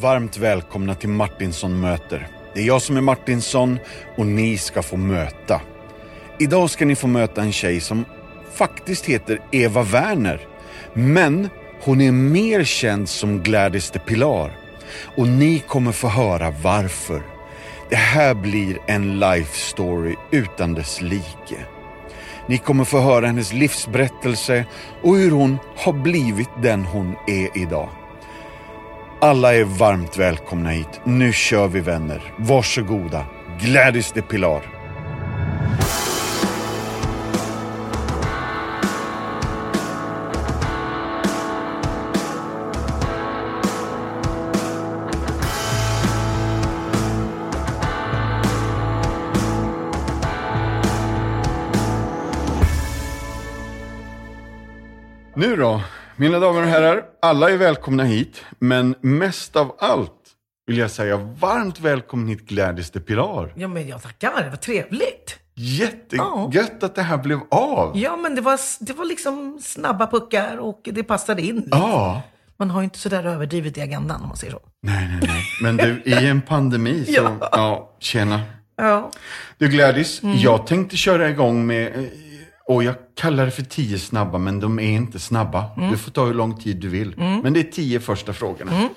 Varmt välkomna till Martinsson möter. Det är jag som är Martinsson och ni ska få möta. Idag ska ni få möta en tjej som faktiskt heter Eva Werner. Men hon är mer känd som Gladys de Pilar. Och ni kommer få höra varför. Det här blir en life story utan dess like. Ni kommer få höra hennes livsberättelse och hur hon har blivit den hon är idag. Alla är varmt välkomna hit. Nu kör vi vänner. Varsågoda. Gladys de Pilar. Nu då, mina damer och herrar. Alla är välkomna hit, men mest av allt vill jag säga varmt välkommen hit Gladys de Pilar. Ja, men jag tackar. Det var trevligt. Jättegött att det här blev av. Ja, men det var, det var liksom snabba puckar och det passade in. Ja. Man har ju inte sådär överdrivet i agendan om man säger så. Nej, nej, nej. Men du, i en pandemi så, ja, Ja. tjena. Ja. Du Gladys, jag tänkte köra igång med, eh, och jag kallar det för tio snabba, men de är inte snabba. Du får ta hur lång tid du vill. Men det är tio första frågorna.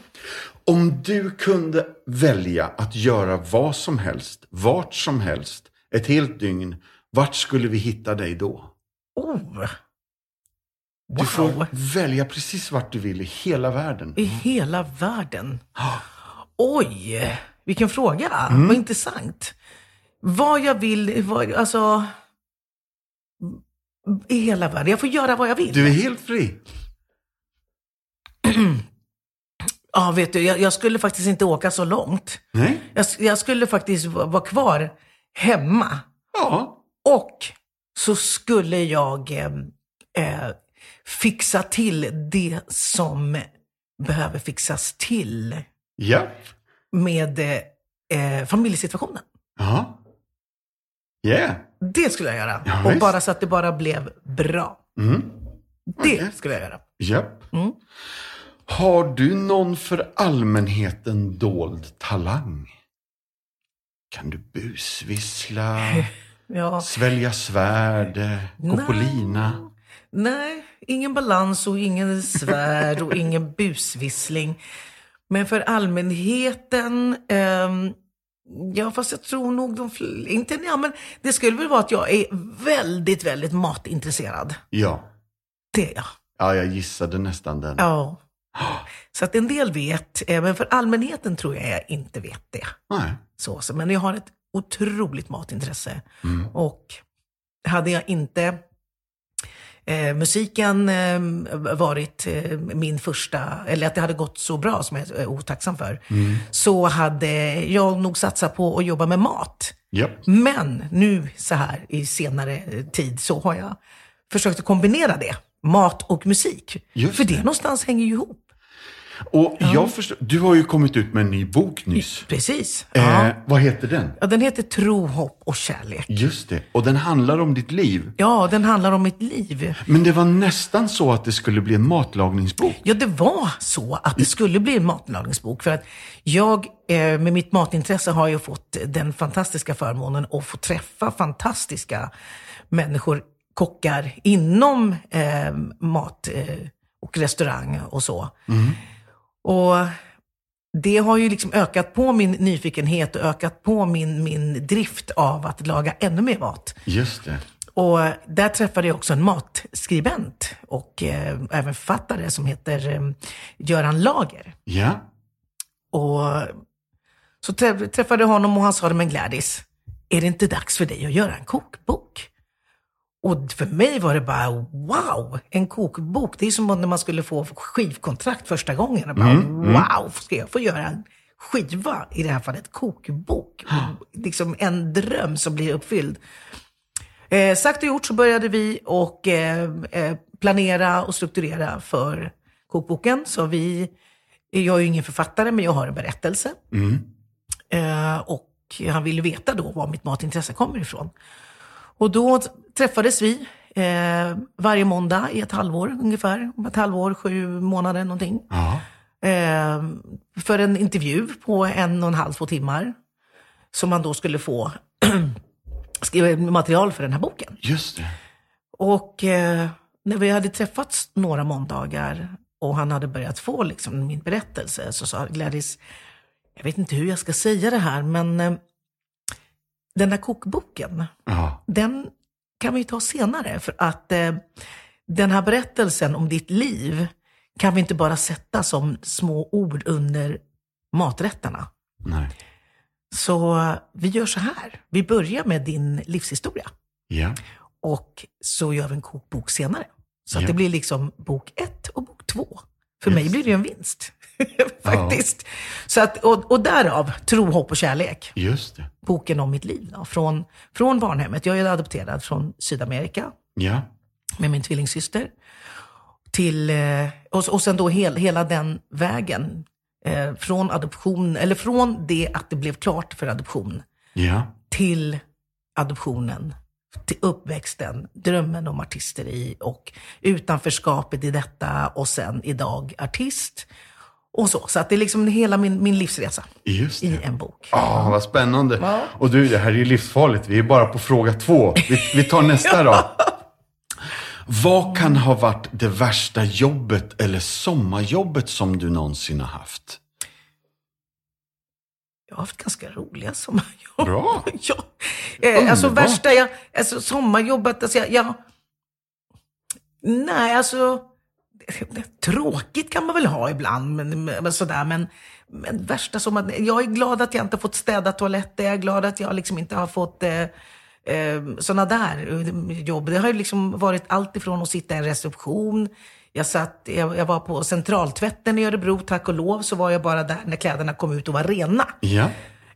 Om du kunde välja att göra vad som helst, vart som helst, ett helt dygn, vart skulle vi hitta dig då? Oh. Du får Wow. välja precis vart du vill i hela världen. I hela världen. Oj, vilken fråga. Mm. Vad intressant. Vad jag vill, vad, alltså... I hela världen. Jag får göra vad jag vill. Du är helt fri. Ja, vet du, jag, jag skulle faktiskt inte åka så långt. Nej? Jag, jag skulle faktiskt va- vara kvar hemma. Ja. Och så skulle jag eh, eh, fixa till det som behöver fixas till Ja. med eh, eh, familjesituationen. Ja. Yeah. Det skulle jag göra. Ja, och visst. bara så att det bara blev bra. Mm. Det Okej. skulle jag göra. Japp. Mm. Har du någon för allmänheten dold talang? Kan du busvissla, Ja. svälja svärd, gå på Nej. lina? Nej, ingen balans och ingen svärd och ingen busvissling. Men för allmänheten, ehm, ja fast jag tror nog de, inte, ja men det skulle väl vara att jag är väldigt, väldigt matintresserad. Ja. Det är jag. Ja, jag gissade nästan den. Ja. Så att en del vet, men för allmänheten tror jag jag inte vet det. Nej. Så, så, men jag har ett otroligt matintresse. Mm. Och hade jag inte eh, musiken eh, varit eh, min första, eller att det hade gått så bra som jag är otacksam för, Mm. så hade jag nog satsat på att jobba med mat. Japp. Men nu så här i senare eh, tid så har jag försökt att kombinera det. Mat och musik. Just för det, det. någonstans hänger ju ihop. Och jag förstår, du har ju kommit ut med en ny bok nyss. Precis. Ja. Eh, vad heter den? ja, den heter Tro, hopp och kärlek. Just det. Och den handlar om ditt liv. Ja, den handlar om mitt liv. Men det var nästan så att det skulle bli en matlagningsbok. Ja, det var så att det skulle bli en matlagningsbok. För att jag eh, med mitt matintresse har ju fått den fantastiska förmånen att få träffa fantastiska människor, kockar inom eh, mat eh, och restaurang och så. Och det har ju liksom ökat på min nyfikenhet och ökat på min, min drift av att laga ännu mer mat. Just det. Och där träffade jag också en matskribent och eh, även författare som heter eh, Göran Lager. Ja. Och så trä- träffade jag honom och han sa det, men Gladys, är det inte dags för dig att göra en kokbok? Och för mig var det bara wow, en kokbok. Det är som när man skulle få skivkontrakt första gången. Jag bara, Wow, ska jag få göra en skiva, i det här fallet kokbok? liksom en dröm som blir uppfylld. Eh, sagt och gjort så började vi och eh, eh, planera och strukturera för kokboken. Så vi, jag är ju ingen författare, men jag har en berättelse. Eh, och han ville veta då var mitt matintresse kommer ifrån. Och då träffades vi eh, varje måndag i ett halvår ungefär. Ett halvår, sju månader någonting. Ja. eh, för en intervju på en och en halv, två timmar. Som man då skulle få skriva material för den här boken. Just det. Och eh, när vi hade träffats några måndagar och han hade börjat få liksom, min berättelse så sa Gladys, jag vet inte hur jag ska säga det här, men eh, den här kokboken, Ja. den kan vi ta senare. För att eh, den här berättelsen om ditt liv kan vi inte bara sätta som små ord under maträtterna. Nej. Så eh, vi gör så här. Vi börjar med din livshistoria. Ja. Och så gör vi en kokbok senare. Så att Ja. det blir liksom bok ett och bok två. För mig blir det ju en vinst. Faktiskt. Så att, och, och därav tro, hopp och kärlek. Just det. Boken om mitt liv. Då, från, från barnhemmet. Jag är adopterad från Sydamerika Ja. med min tvillingsyster. Till, eh, och, och sen då hel, hela den vägen. Eh, från adoption, eller från det att det blev klart för adoption Ja. till adoptionen, till uppväxten, drömmen om artisteri och utanförskapet i detta och sen idag artist. Och så. Så att det är liksom hela min, min livsresa Just i en bok. Ah, vad spännande. Ja. Och du, det här är ju livsfarligt. Vi är bara på fråga två. Vi, vi tar nästa då. Vad kan ha varit det värsta jobbet eller sommarjobbet som du någonsin har haft? Jag har haft ganska roliga sommarjobb. Bra. ja. eh, alltså värsta, jag, alltså sommarjobbet, alltså jag, jag Nej, alltså tråkigt kan man väl ha ibland, men, men sådär, men, men värsta som att, jag är glad att jag inte har fått städa toaletter, jag är glad att jag liksom inte har fått eh, eh, sådana där eh, jobb. Det har ju liksom varit allt ifrån att sitta i en reception, jag, satt, jag, jag var på centraltvätten i Örebro, tack och lov, så var jag bara där när kläderna kom ut och var rena. Ja.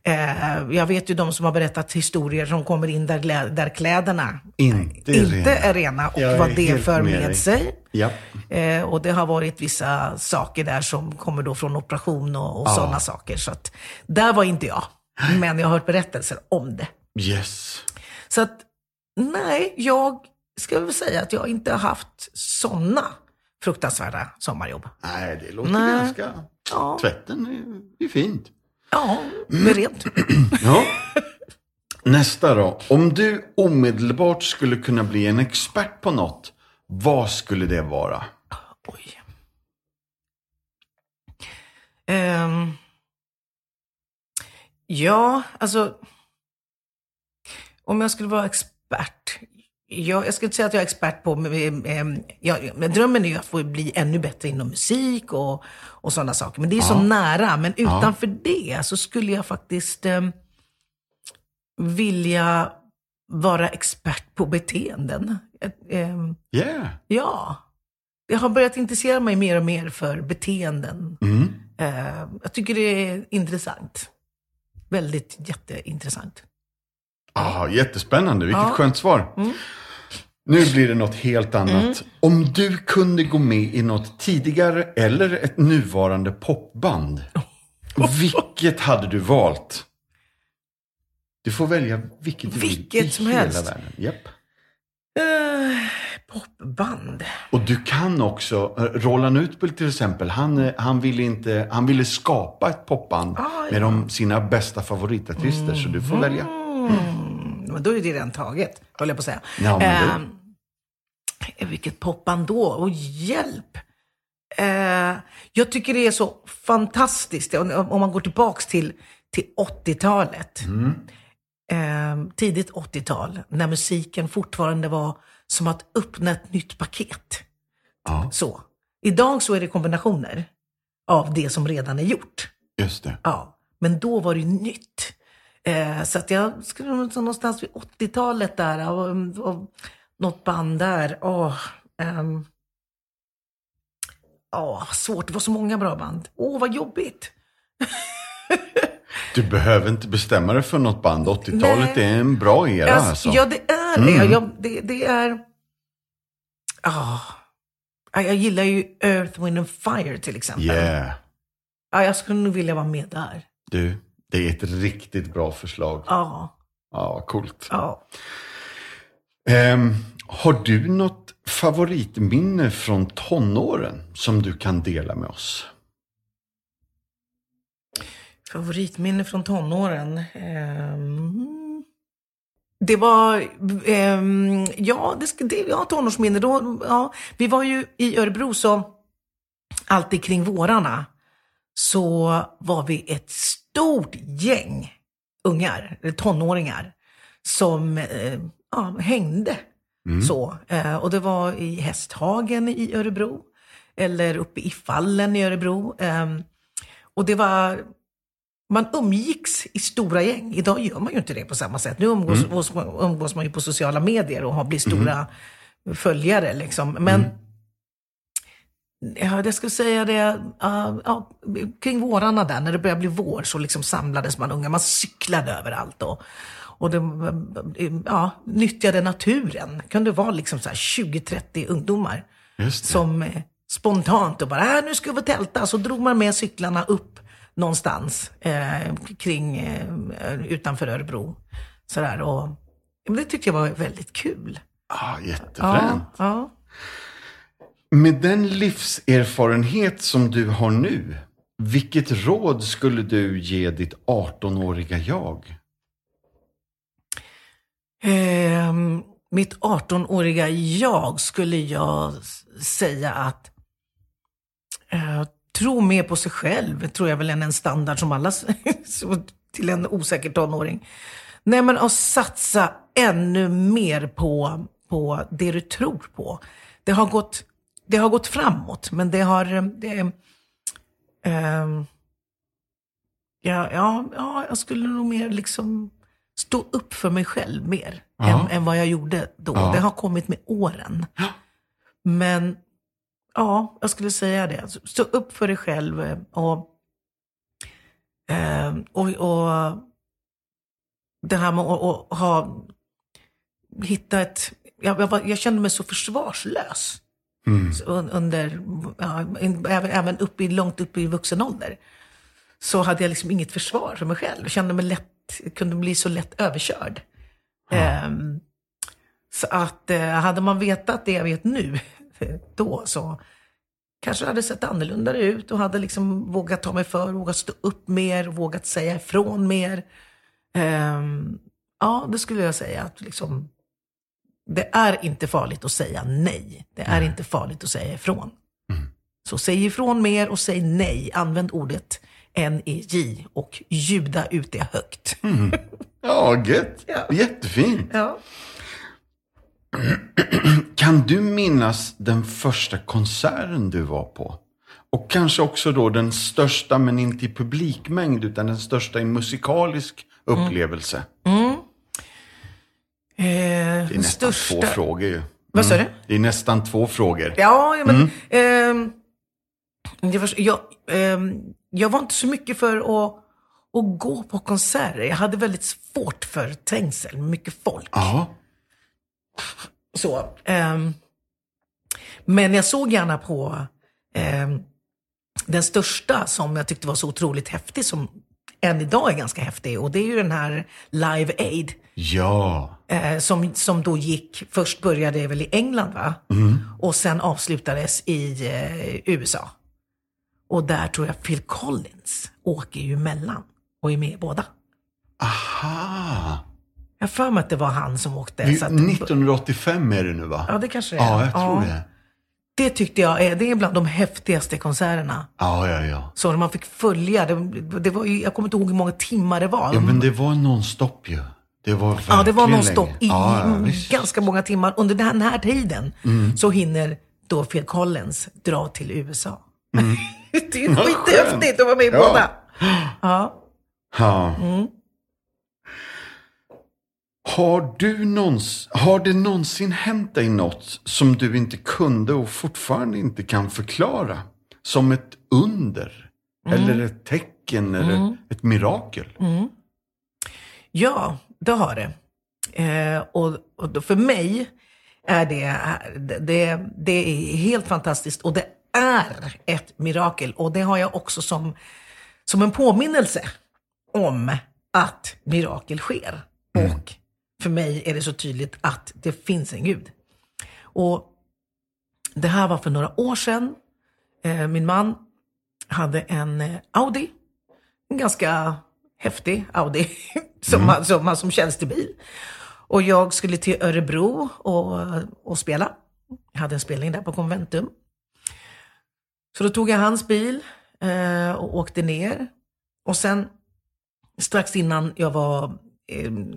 Eh, jag vet ju de som har berättat historier som kommer in där, där kläderna Inte är inte rena. är rena och Jag är vad det för med med, sig. Ja. Eh, och det har varit vissa saker där som kommer då från operation och, och sådana saker. Så att där var inte jag. Men jag har hört berättelser om det. Yes. Så att nej, jag ska väl säga att jag inte har haft sådana fruktansvärda sommarjobb. Nej, det låter Nej. ganska... Ja. Tvätten är, är fint. Ja, med rent. Ja. Nästa då. Om du omedelbart skulle kunna bli en expert på något, vad skulle det vara? Oj. Ehm. ja, alltså. Om jag skulle vara expert. Jag, jag skulle inte säga att jag är expert på, men, ehm, ja, men drömmen är ju att få bli ännu bättre inom musik och, och sådana saker. Men det är så nära. Men utanför det så skulle jag faktiskt ehm, vilja vara expert på beteenden. Ehm, Yeah. Ja. Jag har börjat intressera mig mer och mer för beteenden. Mm. Eh, jag tycker det är intressant. Väldigt jätteintressant. Ah, jättespännande. Vilket Ja. Mm. skönt svar. Nu blir det något helt annat. Om du kunde gå med i något tidigare eller ett nuvarande popband, vilket hade du valt? Du får välja vilket du Vilket som helst. världen. Japp. Eh, popband. Och du kan också, eh, Roland Utbult till exempel, han, eh, han, ville inte, han ville skapa ett popband Ah, med de, sina bästa favoritartister. Så du får välja. Mm, men då är det redan taget, höll jag på att säga. Ja, men Eh, vilket popband då? Och hjälp! Eh, jag tycker det är så fantastiskt, om man går tillbaks till, till 80-talet. Eh, tidigt 80-tal, när musiken fortfarande var som att öppna ett nytt paket. Ja, Så. Idag så är det kombinationer av det som redan är gjort. just det. Ja, men då var det nytt. Eh, så att jag skulle någonstans vid 80-talet där, och, och, något band där. Åh, ehm, åh, svårt, det var så många bra band. Åh, vad jobbigt. Du behöver inte bestämma dig för något band. 80-talet Nej. är en bra era Alltså, alltså. Ja, det är det. Jag, det, det är... Ja, jag gillar ju Earth, Wind and Fire till exempel. Yeah. Ja, jag skulle nog vilja vara med där. Du, det är ett riktigt bra förslag. Ja, Ja, coolt. ja. Ehm, har du något favoritminne från tonåren som du kan dela med oss? Favoritminne från tonåren? Ehm, det var, ehm, ja, det, det, ja, tonårsminne. Då, ja, vi var ju i Örebro så alltid kring vårarna så var vi ett stort gäng ungar, eller tonåringar, som eh, ja, hängde. Så, eh, och det var i Hästhagen i Örebro, eller uppe i Fallen i Örebro. ehm, och det var, man umgicks i stora gäng. Idag gör man ju inte det på samma sätt. Nu umgås, umgås, umgås man ju på sociala medier och har blivit stora följare. Liksom. Men Ja, jag skulle säga det, uh, ja, kring vårarna där, när det började bli vår så liksom samlades man unga. Man cyklade överallt och, och det, ja, nyttjade naturen. Det kunde vara liksom så här 20-30 ungdomar som eh, spontant och bara, äh, nu ska vi tälta. Så drog man med cyklarna upp någonstans eh, kring, eh, utanför Örebro. Sådär, och, det tyckte jag var väldigt kul. Ah, Ja, jättefränt. ja. Med den livserfarenhet som du har nu, vilket råd skulle du ge ditt 18-åriga jag? Eh, mitt 18-åriga jag skulle jag säga att eh, tro mer på sig själv, tror jag väl är en standard som alla till en osäker tonåring. Nej men att satsa ännu mer på, på det du tror på. Det har gått, det har gått framåt, men det har... eh, Det, ehm, ja, ja, ja, jag skulle nog mer liksom stå upp för mig själv mer Ja. än, än vad jag gjorde då. Ja. Det har kommit med åren. Men ja, jag skulle säga det. Alltså, Stå upp för dig själv eh, och, eh, och, och det här med att, ha, hitta ett... Jag, jag, jag kände mig så försvarslös. Un- under, ja, även, även upp i, långt upp i vuxen ålder. Så hade jag liksom inget försvar för mig själv. Jag kände mig lätt, kunde bli så lätt överkörd. Ehm, så att eh, hade man vetat det jag vet nu, då så kanske det hade sett annorlunda ut och hade liksom vågat ta mig för, vågat stå upp mer, vågat säga ifrån mer. Ehm, ja, det skulle jag säga att liksom, det är inte farligt att säga nej. Det är inte farligt att säga ifrån. Så säg ifrån mer och säg nej. Använd ordet N-E-J och ljuda ut det högt. Ja, gött. Ja. Jättefint. Ja. Kan du minnas den första konserten du var på? Och kanske också då den största, men inte i publikmängd, utan den största i musikalisk upplevelse. Eh, Det är nästan två frågor ju. Vad sa du? Det är nästan två frågor. Ja, ja, men... Mm. jag, först- jag, ehm, jag var inte så mycket för att, att gå på konserter. Jag hade väldigt svårt för trängsel, mycket folk. Ja. Så, ehm, men jag såg gärna på ehm, den största som jag tyckte var så otroligt häftig, som än idag är ganska häftig. Och det är ju den här Live Aid. Ja. Eh, som, som då gick, först började det väl i England va? Och sen avslutades i eh, USA. Och där tror jag Phil Collins åker ju emellan och är med i båda. Aha. Jag har för mig att det var han som åkte. Är att, 1985 är det nu va? Ja, det kanske det är. Ja, jag tror Ja. det. Det tyckte jag är, det är bland de häftigaste konserterna. Ja, ja, ja. Så när man fick följa, det, det var jag kommer inte ihåg hur många timmar det var. Ja, men det var nonstop ju. Det var verkligen Ja, det var non-stop i Ja, ja, mm, ganska många timmar. Under den här tiden Mm. så hinner då Phil Collins dra till USA. det är Mm. Skithäftigt att vara med i Ja. båda. Ja. Ja. Mm. Har, du någons, har det någonsin hänt dig något som du inte kunde och fortfarande inte kan förklara? Som ett under? Mm. Eller ett tecken? Eller ett mirakel? Ja, det har det. Eh, och, och för mig är det, det, det är helt fantastiskt och det är ett mirakel. Och det har jag också som, som en påminnelse om att mirakel sker. Och för mig är det så tydligt att det finns en Gud. Och det här var för några år sedan. Eh, min man hade en eh, Audi en ganska häftig Audi som, man, som, man, som tjänstebil. Och jag skulle till Örebro och, och spela. Jag hade en spelning där på Conventum. Så då tog jag hans bil eh, och åkte ner. Och sen strax innan jag var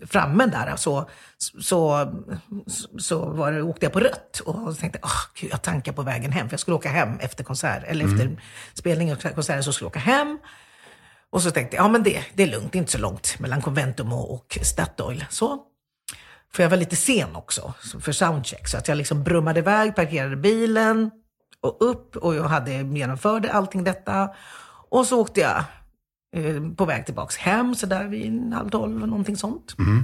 framme där så, så, så var det, åkte jag på rött. Och tänkte, oh, gud, jag tankar på vägen hem. För jag skulle åka hem efter konsert, eller mm. efter spelningen och konserten så skulle jag åka hem. Och så tänkte jag, ja men det, det är lugnt, det är inte så långt mellan Conventum och, och Statoil. Så. För jag var lite sen också för soundcheck. Så att jag liksom brummade iväg, parkerade bilen och upp och jag hade genomförde allting detta. Och så åkte jag eh, på väg tillbaks hem så där vid halv tolv, någonting sånt. Mm.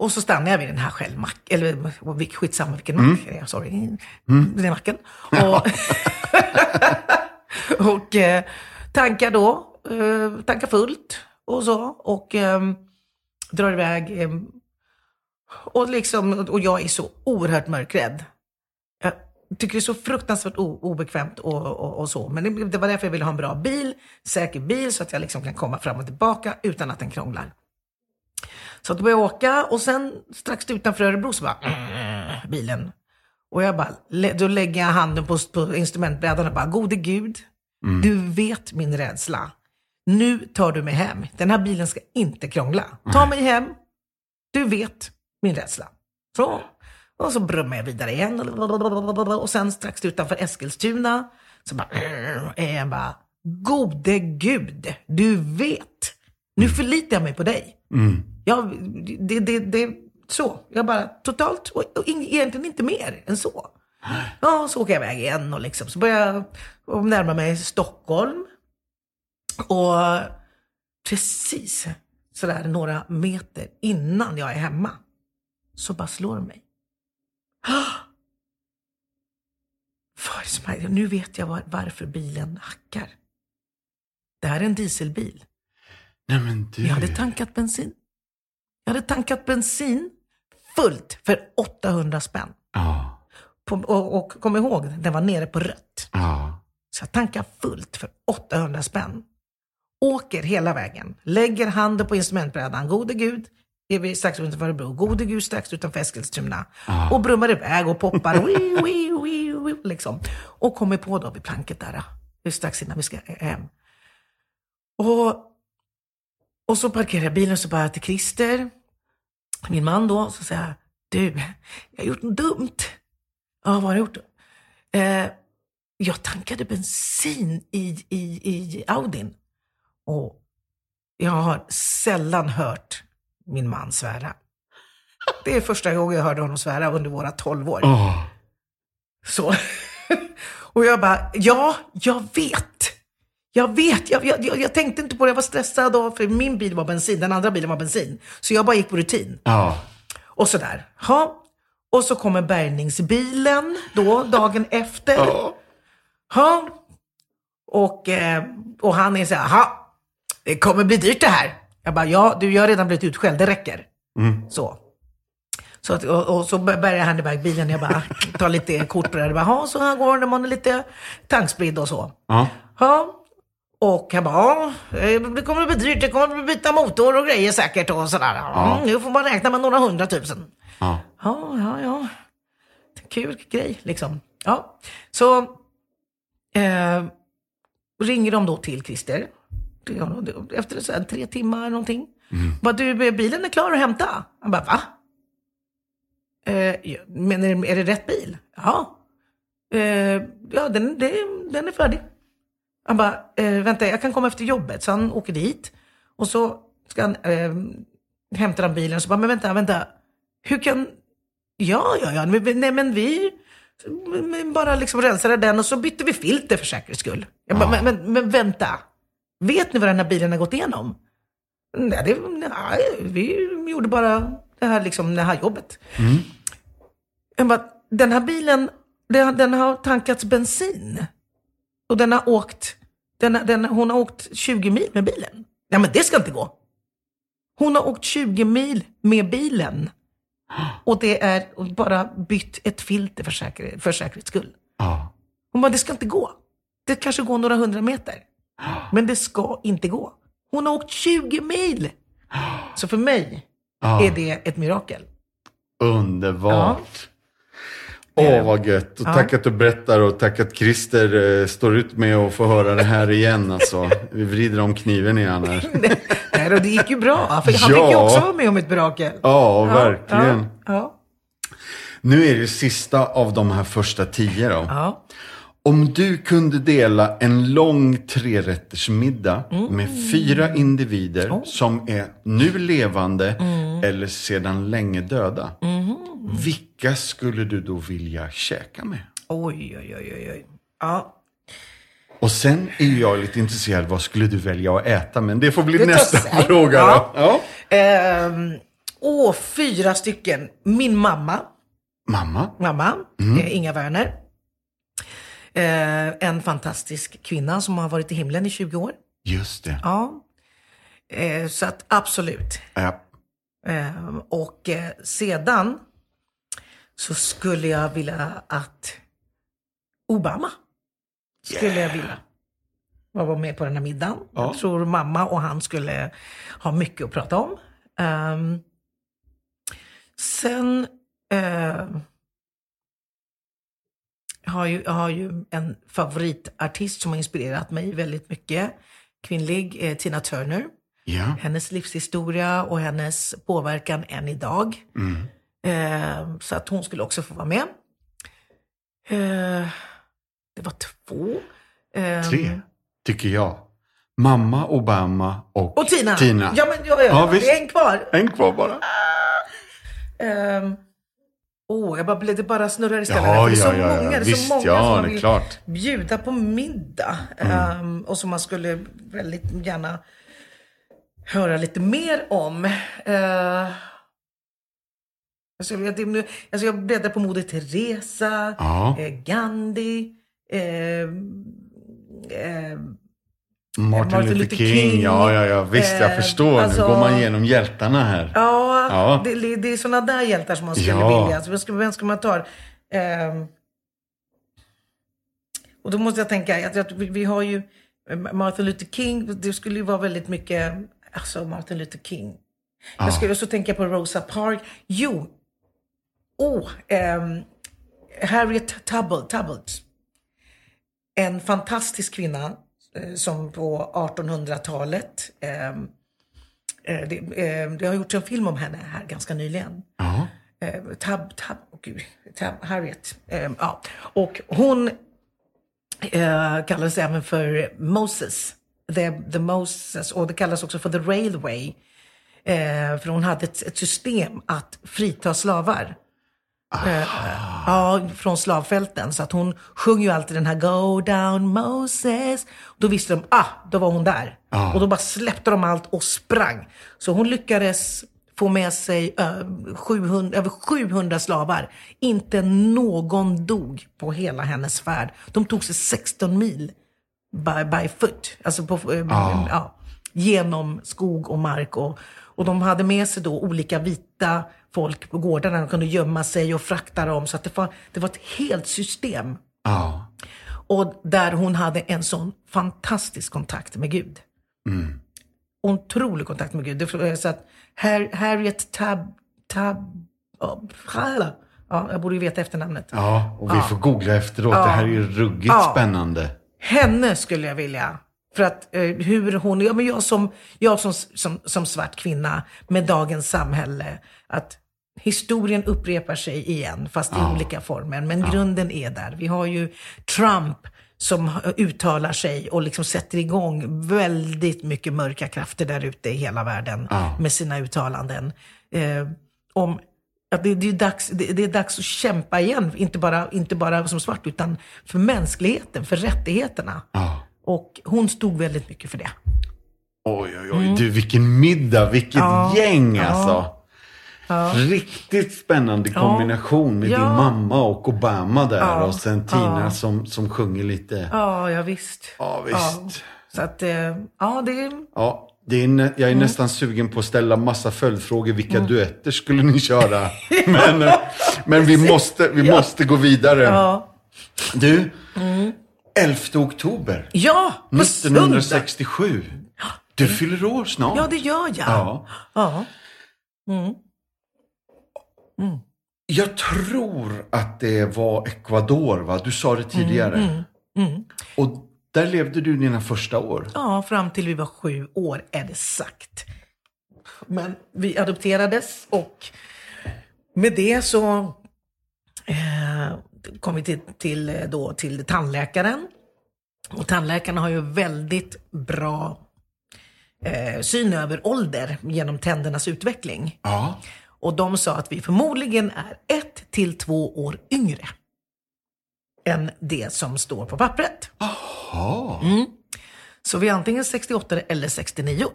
Och så stannade jag vid den här självmack, eller skitsamma vilken mm. mack, mm. sorry, mm. den är macken. Och, och eh, tankar då, eh, tankar fullt och så. Och eh, drar iväg. Eh, och, liksom, och jag är så oerhört mörkrädd. Tycker det är så fruktansvärt obekvämt och, och, och så. Men det, det, var därför jag ville ha en bra bil, säker bil, så att jag liksom kan komma fram och tillbaka utan att den krånglar. Så då började jag åka och sen strax utanför Örebro så bara mm, bilen. Och jag bara, då lägger jag handen på, på instrumentbrädan och bara, gode gud, mm. du vet min rädsla. Nu tar du mig hem. Den här bilen ska inte krångla. Ta mig hem. Du vet min rädsla. Så. Och så brummar jag vidare igen. Och sen strax utanför Eskilstuna så bara, är jag bara, gode gud, du vet. Nu mm. förlitar jag mig på dig. Mm. Jag, det, det, det, så. Jag bara totalt, och, och egentligen inte mer än så. Ja, så åker jag iväg igen och liksom, så börjar jag närma mig Stockholm. Och precis sådär några meter innan jag är hemma så bara slår det mig. Nu vet jag var, varför bilen hackar. Det här är en dieselbil. Nej, men du... Jag hade tankat bensin. Jag hade tankat bensin fullt för 800 spänn. Ja. På, och, och kom ihåg, den var nere på rött. Ja. Så jag tankar fullt för 800 spänn. Åker hela vägen, lägger handen på instrumentbrädan. Gode gud, är vi strax utanför Örebro. Gode gud strax utanför Eskilstuna. Ah. Och brummar iväg och poppar. wii, wii, wii, wii, liksom. Och kommer på då vid planket där. Strax innan vi ska hem. Och, och så parkerar jag bilen och så bara till Christer, min man då, så säger jag, du, jag har gjort något dumt. Ja, vad har du gjort? Eh, jag tankade bensin i, i, i Audin. Och jag har sällan hört min man svära. Det är första gången jag hörde honom svära under våra tolv år. Oh. Så. Och jag bara, ja, jag vet. Jag vet, jag, jag, jag, tänkte inte på det, jag var stressad då, för min bil var bensin, den andra bilen var bensin. Så jag bara gick på rutin. Oh. Och sådär. Ha. Och så kommer bärgningsbilen då, dagen efter. Oh. Ha. Och, eh, och han är så här, det kommer bli dyrt det här. Jag bara, ja, du, jag har redan blivit utskälld, det räcker. Mm. Så. Så att, och, och, så bärgar han iväg bilen. Jag bara tar lite kort på det. Jag bara, så här går det när man är lite tankspridd och så. Ja. ja. Och han bara, ja, det kommer att bli dyrt. Det kommer att byta motor och grejer säkert och sådär. Ja. Mm, nu får man räkna med några hundratusen. Ja. Ja, ja, ja. Kul grej liksom. Ja, så eh, ringer de då till Christer efter så här, tre timmar någonting. Mm. Bara, du, bilen är klar att hämta. Han bara, va? Eh, men är, är det rätt bil? Ja. Eh, ja, den, det, den är färdig. Han bara, eh, vänta, jag kan komma efter jobbet. Så han åker dit. Och så ska han, eh, hämtar han bilen. Så bara, men vänta, vänta. Hur kan... Ja, ja, ja. Men, nej, men vi bara liksom rensade den och så bytte vi filter för säkerhets skull. Jag bara, Ja. men, men, men vänta. Vet ni vad den här bilen har gått igenom? Nej, det, nej vi gjorde bara det här, liksom, det här jobbet. Mm. Jag bara, den här bilen, den, den har tankats bensin. Och den har åkt, den, den, hon har åkt 20 mil med bilen. Nej men det ska inte gå. Hon har åkt 20 mil med bilen. Och det är bara bytt ett filter för, säker, för säkerhets skull. Ja. Hon bara, det ska inte gå. Det kanske går några hundra meter. Men det ska inte gå. Hon har åkt 20 mil. Så för mig Ja. är det ett mirakel. Underbart. Åh, vad gött. Och tack att du berättar och tack att Christer eh, står ut med att få höra det här igen. Alltså. Vi vrider om kniven igen här. Nej, då, det gick ju bra. För han Ja. fick ju också vara med om ett mirakel. Ja, verkligen. Ja, ja, Nu är det sista av de här första tio då. Om du kunde dela en lång trerättersmiddag Mm. med fyra individer Oh. som är nu levande Mm. eller sedan länge döda. Mm-hmm. Vilka skulle du då vilja käka med? Oj, oj, oj, oj, oj. Ja. Och sen är jag lite intresserad, vad skulle du välja att äta? Men det får bli Det nästa sen. fråga Ja. då. Ja. Ehm, åh, fyra stycken. Min mamma. Mamma? mamma, Mm. eh, Inga Werner. Eh, en fantastisk kvinna som har varit i himlen i 20 år. Just det. Ja. Eh, så att absolut. Ja. Eh, och eh, sedan så skulle jag vilja att Obama skulle jag vilja vara med på den här middagen. Ja. Jag tror mamma och han skulle ha mycket att prata om. Ehm, sen eh, har ju, jag har ju en favoritartist som har inspirerat mig väldigt mycket. Kvinnlig, eh, Tina Turner. Ja. Hennes livshistoria och hennes påverkan än idag. Mm. Eh, så att hon skulle också få vara med. Eh, det var två. Eh, Tre, tycker jag. Mamma, Obama och, Och Tina. Tina. Ja, men ja, ja, Ja, det är en kvar. En kvar bara. Ehm, Åh, jag bara, det bara snurrar i skallen. Ja, det är så ja, ja, många, det är Visst, så många ja, som man vill klart. Mm. bjuda på middag. Ehm, och som man skulle väldigt gärna höra lite mer om. Uh, alltså, jag, alltså jag bläddrar på Moder Teresa, eh, Gandhi, eh, eh, Martin, Luther King. Ja, ja, ja. Visst, jag Eh, förstår. alltså- nu går man igenom hjältarna här. Ja, Ja. Det, det är sådana där hjältar som man skulle Ja. vilja. Så vem, ska, vem ska man ta? Ehm, och då måste jag tänka, att, att vi, vi har ju eh, Martin Luther King, det skulle ju vara väldigt mycket, alltså Martin Luther King. Jag skulle också tänka på Rosa Parks. Jo, oh, ehm, Harriet Tubble, Tubbles. En fantastisk kvinna eh, som på 1800-talet ehm, Eh, det, eh, det har gjorts en film om henne här ganska nyligen. Ja. Eh, Tab, Tab, oh gud, Tab, Harriet. Eh, ja. Och hon eh, kallades även för Moses. The, the Moses, och det kallas också för The Railway. Eh, för hon hade ett, ett system att frita slavar. Eh, ja, från slavfälten. Så att hon sjöng ju alltid den här Go down Moses. Då visste de, ah, då var hon där. Ja. Och då bara släppte de allt och sprang. Så hon lyckades få med sig eh, 700, över 700 slavar. Inte någon dog på hela hennes färd. De tog sig 16 mil by, by foot. Alltså på, Ja. ja, genom skog och mark. Och, och de hade med sig då olika vita folk på gårdarna. De kunde gömma sig och frakta dem. Så att det, var, det var ett helt system. Ja. Och där hon hade en sån fantastisk kontakt med Gud. Mm. otrolig kontakt med Gud. Så att Har- Harriet Tab... Tab... ja, Ja, jag borde ju veta efternamnet. Ja, och vi får googla efteråt. Det här är ju ruggigt Ja. spännande. Henne skulle jag vilja. För att eh, hur hon, ja men jag som, jag som, som, som svart kvinna med dagens samhälle, att historien upprepar sig igen, fast i olika former. Men grunden är där. Vi har ju Trump som uttalar sig och liksom sätter igång väldigt mycket mörka krafter där ute i hela världen med sina uttalanden. Eh, om att det, det, är dags, det, det är dags att kämpa igen, inte bara, inte bara som svart, utan för mänskligheten, för rättigheterna. Ja. Och hon stod väldigt mycket för det. Oj, oj, oj. Du, vilken middag. Vilket Mm. Ja. gäng Ja. alltså. Riktigt spännande kombination med Ja. din mamma och Obama där. Ja. Och sen Tina Ja. som, som sjunger lite. Ja, ja visst. Ja, visst. Så att, eh, ja det. Ja, det är nä- jag är Mm. nästan sugen på att ställa massa följdfrågor. Vilka duetter skulle ni köra? men, men vi, måste, vi måste gå vidare. Ja. Du, 11 oktober Ja, på söndag. 1967. Du fyller år snart. Ja, det gör jag. Ja. ja. Jag tror att det var Ecuador, va? Du sa det tidigare. Mm, Och där levde du dina första år. Ja, fram till vi var sju år är det sagt. Men vi adopterades och med det så eh, kom vi till, till, eh, då, till tandläkaren. Och tandläkarna har ju väldigt bra eh, syn över ålder genom tändernas utveckling. Ja. Och de sa att vi förmodligen är ett till två år yngre än det som står på pappret. Ja. Så vi är antingen 68 eller 69.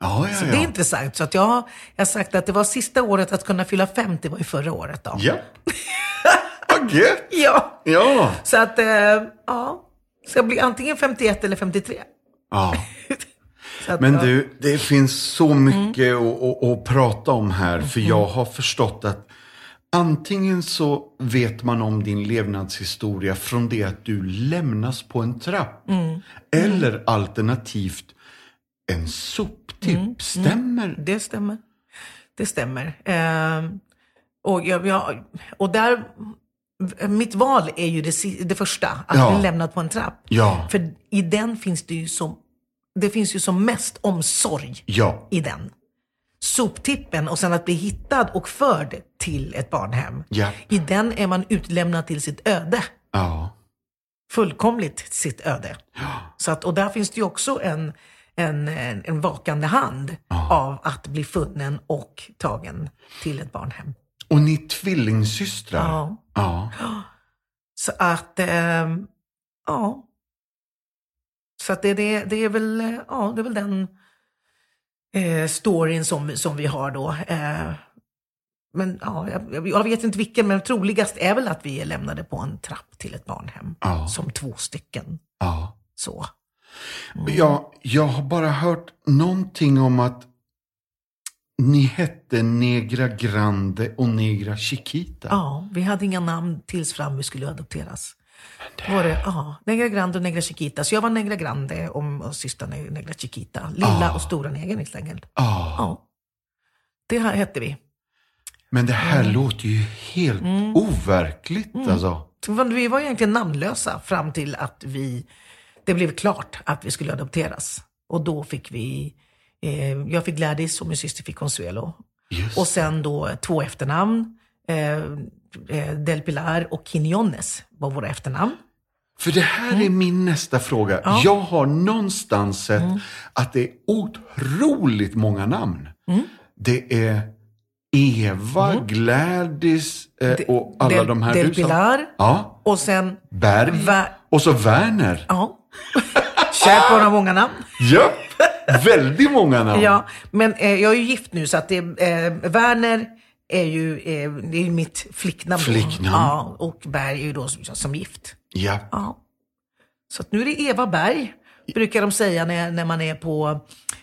Ja, ja, Så det är intressant. Så att jag, jag har sagt att det var sista året att kunna fylla 50 var ju förra året då. Ja. Vad gött! Ja. Ja. Så att, eh, ja. Så jag blir antingen 51 eller 53. ja. Att, Men du, det finns så mycket att, att, att prata om här. För jag har förstått att antingen så vet man om din levnadshistoria från det att du lämnas på en trapp. Eller alternativt en soptipp. Stämmer? Det stämmer. Det stämmer. Eh, och, jag, jag, och där, mitt val är ju det, det första, att Ja. bli lämnad på en trapp. Ja. För i den finns det ju som, det finns ju som mest omsorg Ja. i den. Soptippen och sen att bli hittad och förd till ett barnhem. Ja. I den är man utlämnad till sitt öde. Ja. Fullkomligt sitt öde. Så att, och där finns det ju också en, en, en, en vakande hand av att bli funnen och tagen till ett barnhem. Och ni är tvillingsystrar? Ja. Ja. Så att, ehm, ja. Så att det, det, det, är väl, eh, ja, det är väl den eh, storyn som, som vi har då. Eh, men ja, jag, jag vet inte vilken, men troligast är väl att vi är lämnade på en trapp till ett barnhem. Ja. Som två stycken. ja. Så. Ja, jag har bara hört någonting om att ni hette Negra Grande och Negra Chiquita. Ja, vi hade inga namn tills fram vi skulle adopteras. Då var det, ja, Negra Grande och Negra Chiquita. Så jag var Negra Grande och, och systern är Negra Chiquita. Lilla och stora negern helt enkelt. Ja. Ja. Det här hette vi. Men det här Mm. låter ju helt overkligt alltså. Så Vi var egentligen namnlösa fram till att vi, det blev klart att vi skulle adopteras. Och då fick vi, eh, jag fick Gladys och min syster fick Consuelo. Just. Och sen då två efternamn. Eh, eh, Del Pilar och Quinones var våra efternamn. För det här är min nästa fråga. Ja. Jag har någonstans sett att det är otroligt många namn. Det är Eva, Gladys eh, och alla Del, de här Del du. Pilar. Ja, Och sen, Berg. Va- Och så Werner. ja. Kärt barn har många namn. Ja, väldigt många namn. Ja, men eh, jag är ju gift nu så att det, eh, Werner är ju, eh, det är ju mitt flicknamn. Flicknamn. Ja, och Berg är ju då som, som gift. Ja. Ja. Så att nu är det Eva Berg, brukar de säga när, när man är på,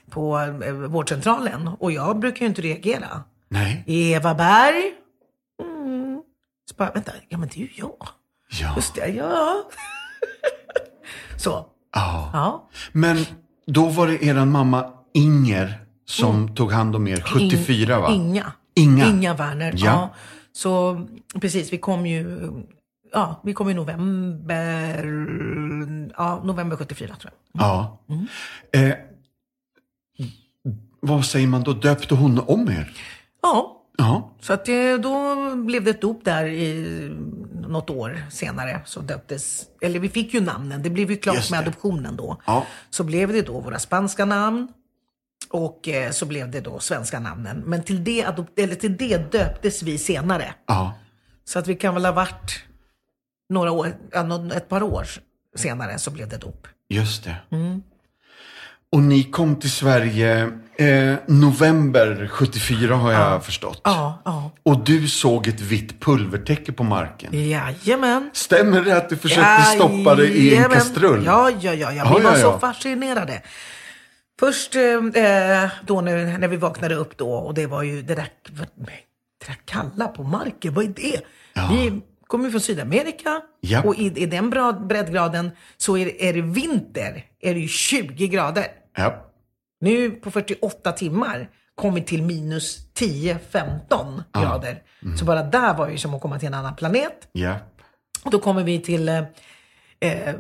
på eh, vårdcentralen. Och jag brukar ju inte reagera. Nej. Eva Berg. Mm. Så bara, vänta, ja men det är ju jag. Ja. Just det, ja. Så, ja. ja. Men då var det eran mamma Inger som tog hand om er 74 va? Inga. Inga. Inga Werner. Ja. Ja. Så precis, vi kom ju, ja, vi kom i november, ja, november 74 tror jag. Ja. Mm. Eh, vad säger man då? Döpte hon om er? Ja, Ja. så att det, då blev det ett dop där i något år senare. Så döptes, eller vi fick ju namnen, det blev ju klart med adoptionen då. Ja. Så blev det då våra spanska namn och eh, så blev det då svenska namnen. Men till det, eller till det döptes vi senare. Ja. Så att vi kan väl ha varit några år, ett par år senare så blev det dop. Just det. Mm. Och ni kom till Sverige eh, november 74 har jag förstått. Ja, ja. Och du såg ett vitt pulvertäcke på marken. Jajamän. Stämmer det att du försökte stoppa det i en Jajamän. kastrull? Ja, ja, ja. ja. Ja, Vi var ja, så ja. fascinerade. Först eh, då när, när vi vaknade upp då och det var ju det där, det där kalla på marken, vad är det? Vi kommer från Sydamerika. Ja. Och i, i den breddgraden så är, det- är det vinter, är det ju 20 grader. Ja. Nu på 48 timmar kom vi till minus 10-15 grader. Så bara där var ju som att komma till en annan planet. Ja. Och då kommer vi till, eh, eh,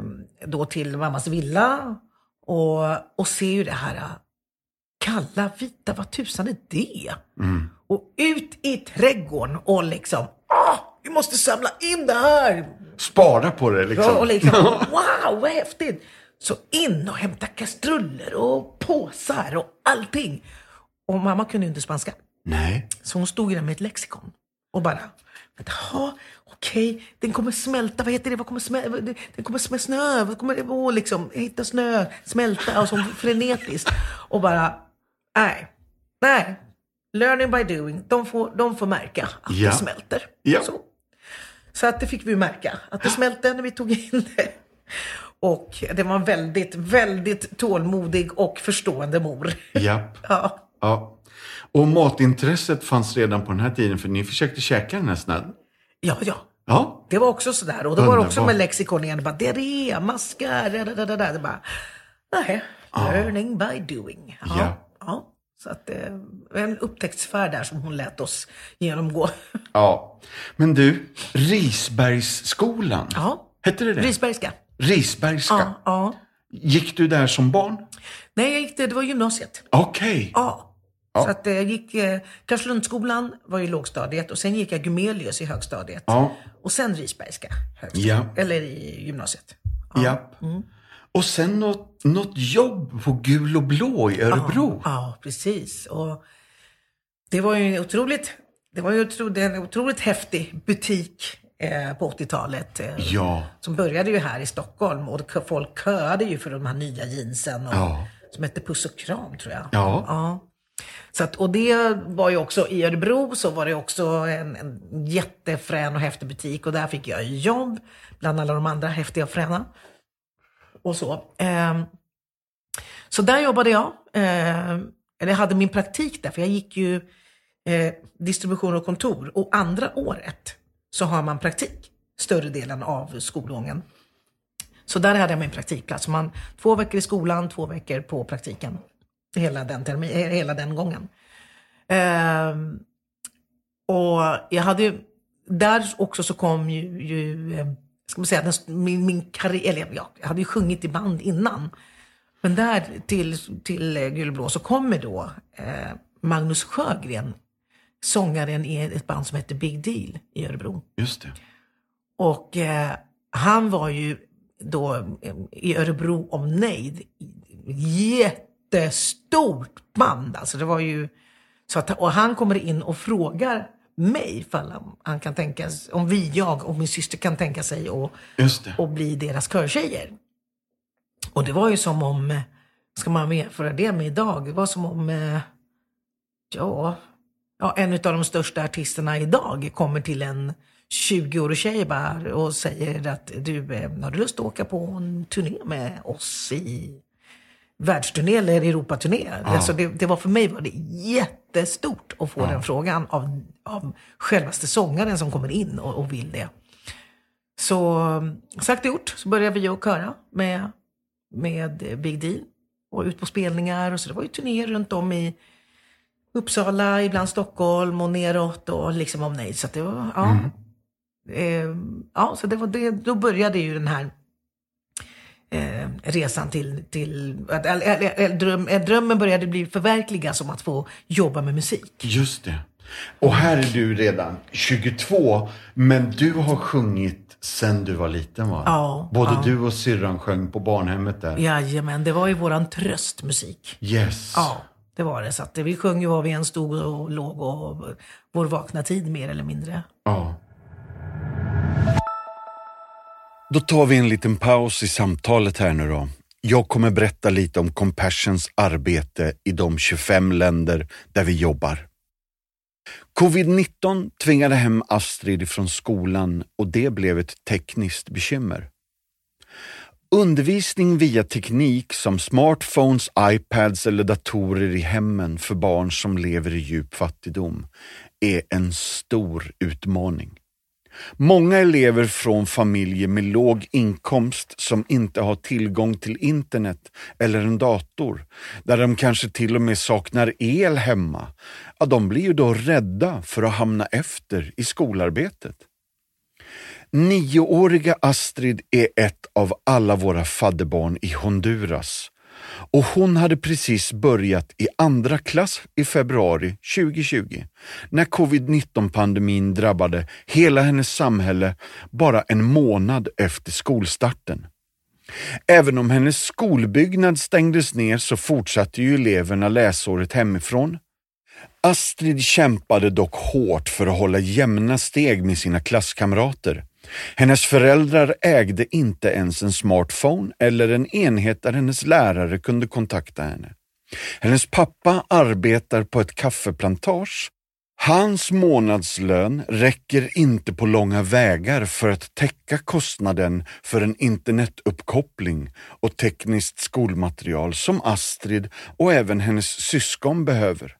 då till mammas villa och, och ser ju det här kalla vita, vad tusan är det? Och ut i trädgården och liksom, ah, vi måste samla in det här. Spara på det liksom. Ja, och liksom, wow, vad häftigt! Så in och hämta kastruller och påsar och allting. Och mamma kunde ju inte spanska. Nej. Så hon stod där med ett lexikon och bara, jaha, okej, den kommer smälta, vad heter det, vad kommer smälta, den kommer smälta snö, vad kommer det, åh, liksom, hitta snö, smälta, och så frenetiskt. Och bara, nej, nej, learning by doing, de får, de får märka att Ja. det smälter. Ja. Så. så att det fick vi märka, att det smälte när vi tog in det. Och det var en väldigt, väldigt tålmodig och förstående mor. Japp. Ja. Ja. Och matintresset fanns redan på den här tiden för ni försökte käka den här snön. Ja, ja. Ja. Det var också sådär. Och då var det också med lexikon igen. Det bara, diarré, maskar, da, da. Det bara, nej, learning by doing. Ja. Ja. ja. Så att det var en upptäcktsfärd där som hon lät oss genomgå. Ja. Men du, Risbergsskolan. Ja. Hette det det? Risbergska. Risbergska. Ja, ja. Gick du där som barn? Nej, jag gick det, det var gymnasiet. Okej. Ja. Ja. Så att eh, jag gick, eh, Karlslundsskolan var ju lågstadiet och sen gick jag Gumelius i högstadiet. Ja. Och sen Risbergska högstadiet. Ja. Eller i gymnasiet. Japp. Och sen något, något jobb på Gul och Blå i Örebro. Ja, precis. Och det var ju en otroligt, det var ju en otroligt häftig butik på 80-talet. Eh, Ja. Som började ju här i Stockholm och folk köade ju för de här nya jeansen. Och, Ja. Som hette Puss och Kram tror jag. Ja. ja. Så att, och det var ju också i Örebro så var det också en, en jättefrän och häftig butik och där fick jag jobb bland alla de andra häftiga och fräna. Och så. Ehm, så där jobbade jag. Eh, eller hade min praktik där, för jag gick ju eh, distribution och kontor. Och andra året så har man praktik, större delen av skolgången. Så där hade jag min praktikplats. Man, två veckor i skolan, två veckor på praktiken. Hela den, termin, eh, hela den gången. Ehm, och jag hade ju, där också så kom ju, ju eh, ska man säga, den, min, min karriär, eller jag, jag hade ju sjungit i band innan. Men där till, till Gulblå Gul och Blå så kommer då eh, Magnus Sjögren, sångaren i ett band som heter Big Deal i Örebro. Just det. Och eh, han var ju då eh, i Örebro om nejd. Jättestort band. Alltså det var ju... Så att, och han kommer in och frågar mig ifall han, han kan tänka sig, om vi, jag och min syster kan tänka sig att och bli deras körtjejer. Och det var ju som om, ska man jämföra det med idag, det var som om, eh, ja, ja en av de största artisterna idag kommer till en 20-årig tjej bara och säger att du, eh, har du lust att åka på en turné med oss i världsturné eller Europaturné? Alltså det, det var för mig var det jättestort att få den frågan av, av självaste sångaren som kommer in och, och vill det. Så sagt och gjort så började vi att köra med, med Big Deal och ut på spelningar. Och så det var ju turnéer runt om i Uppsala, ibland Stockholm och neråt och liksom om nej. Så att det var, ja. Eh, ja, så det var det, då började ju den här eh, resan till, till att, eller, eller, eller, dröm, drömmen började bli förverkligas om att få jobba med musik. Just det. Och här är du redan 22, men du har sjungit sen du var liten va? Ja, Både ja. du och syrran sjöng på barnhemmet där. Jajamän, det var ju våran tröstmusik. Yes. Ja, det var det. Så att vi sjöng ju var vi än stod och låg och vår vakna tid mer eller mindre. Ja. Då tar vi en liten paus i samtalet här nu då. Jag kommer berätta lite om Compassions arbete i de 25 länder där vi jobbar. Covid-19 tvingade hem Astrid från skolan och det blev ett tekniskt bekymmer. Undervisning via teknik som smartphones, iPads eller datorer i hemmen för barn som lever i djup fattigdom är en stor utmaning. Många elever från familjer med låg inkomst som inte har tillgång till internet eller en dator, där de kanske till och med saknar el hemma, ja, de blir ju då rädda för att hamna efter i skolarbetet. Nioåriga Astrid är ett av alla våra fadderbarn i Honduras och hon hade precis börjat i andra klass i februari 2020 när covid-19-pandemin drabbade hela hennes samhälle bara en månad efter skolstarten. Även om hennes skolbyggnad stängdes ner så fortsatte ju eleverna läsåret hemifrån. Astrid kämpade dock hårt för att hålla jämna steg med sina klasskamrater hennes föräldrar ägde inte ens en smartphone eller en enhet där hennes lärare kunde kontakta henne. Hennes pappa arbetar på ett kaffeplantage. Hans månadslön räcker inte på långa vägar för att täcka kostnaden för en internetuppkoppling och tekniskt skolmaterial som Astrid och även hennes syskon behöver.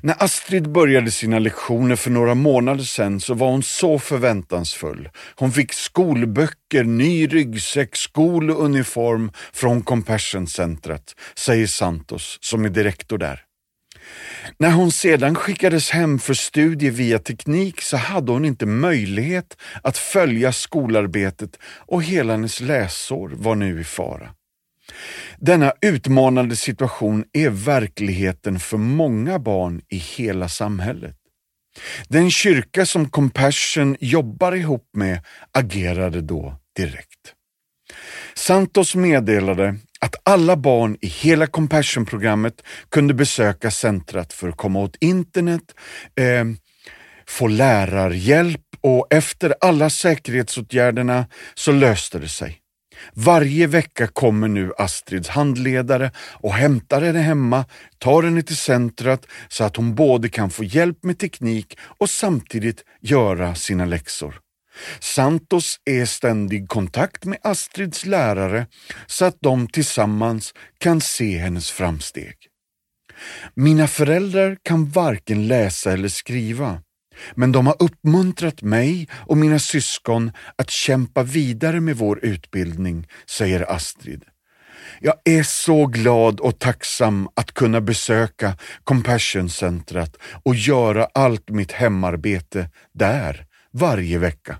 När Astrid började sina lektioner för några månader sedan så var hon så förväntansfull. Hon fick skolböcker, ny ryggsäck, skol och uniform från Compassion-centret, säger Santos som är direktor där. När hon sedan skickades hem för studier via teknik så hade hon inte möjlighet att följa skolarbetet och hela hennes läsår var nu i fara. Denna utmanande situation är verkligheten för många barn i hela samhället. Den kyrka som Compassion jobbar ihop med agerade då direkt. Santos meddelade att alla barn i hela Compassion-programmet kunde besöka centret för att komma åt internet, eh, få lärarhjälp och efter alla säkerhetsåtgärderna så löste det sig. Varje vecka kommer nu Astrids handledare och hämtar henne hemma, tar henne till centret så att hon både kan få hjälp med teknik och samtidigt göra sina läxor. Santos är i ständig kontakt med Astrids lärare så att de tillsammans kan se hennes framsteg. Mina föräldrar kan varken läsa eller skriva. Men de har uppmuntrat mig och mina syskon att kämpa vidare med vår utbildning, säger Astrid. Jag är så glad och tacksam att kunna besöka Compassion-centret och göra allt mitt hemarbete där varje vecka.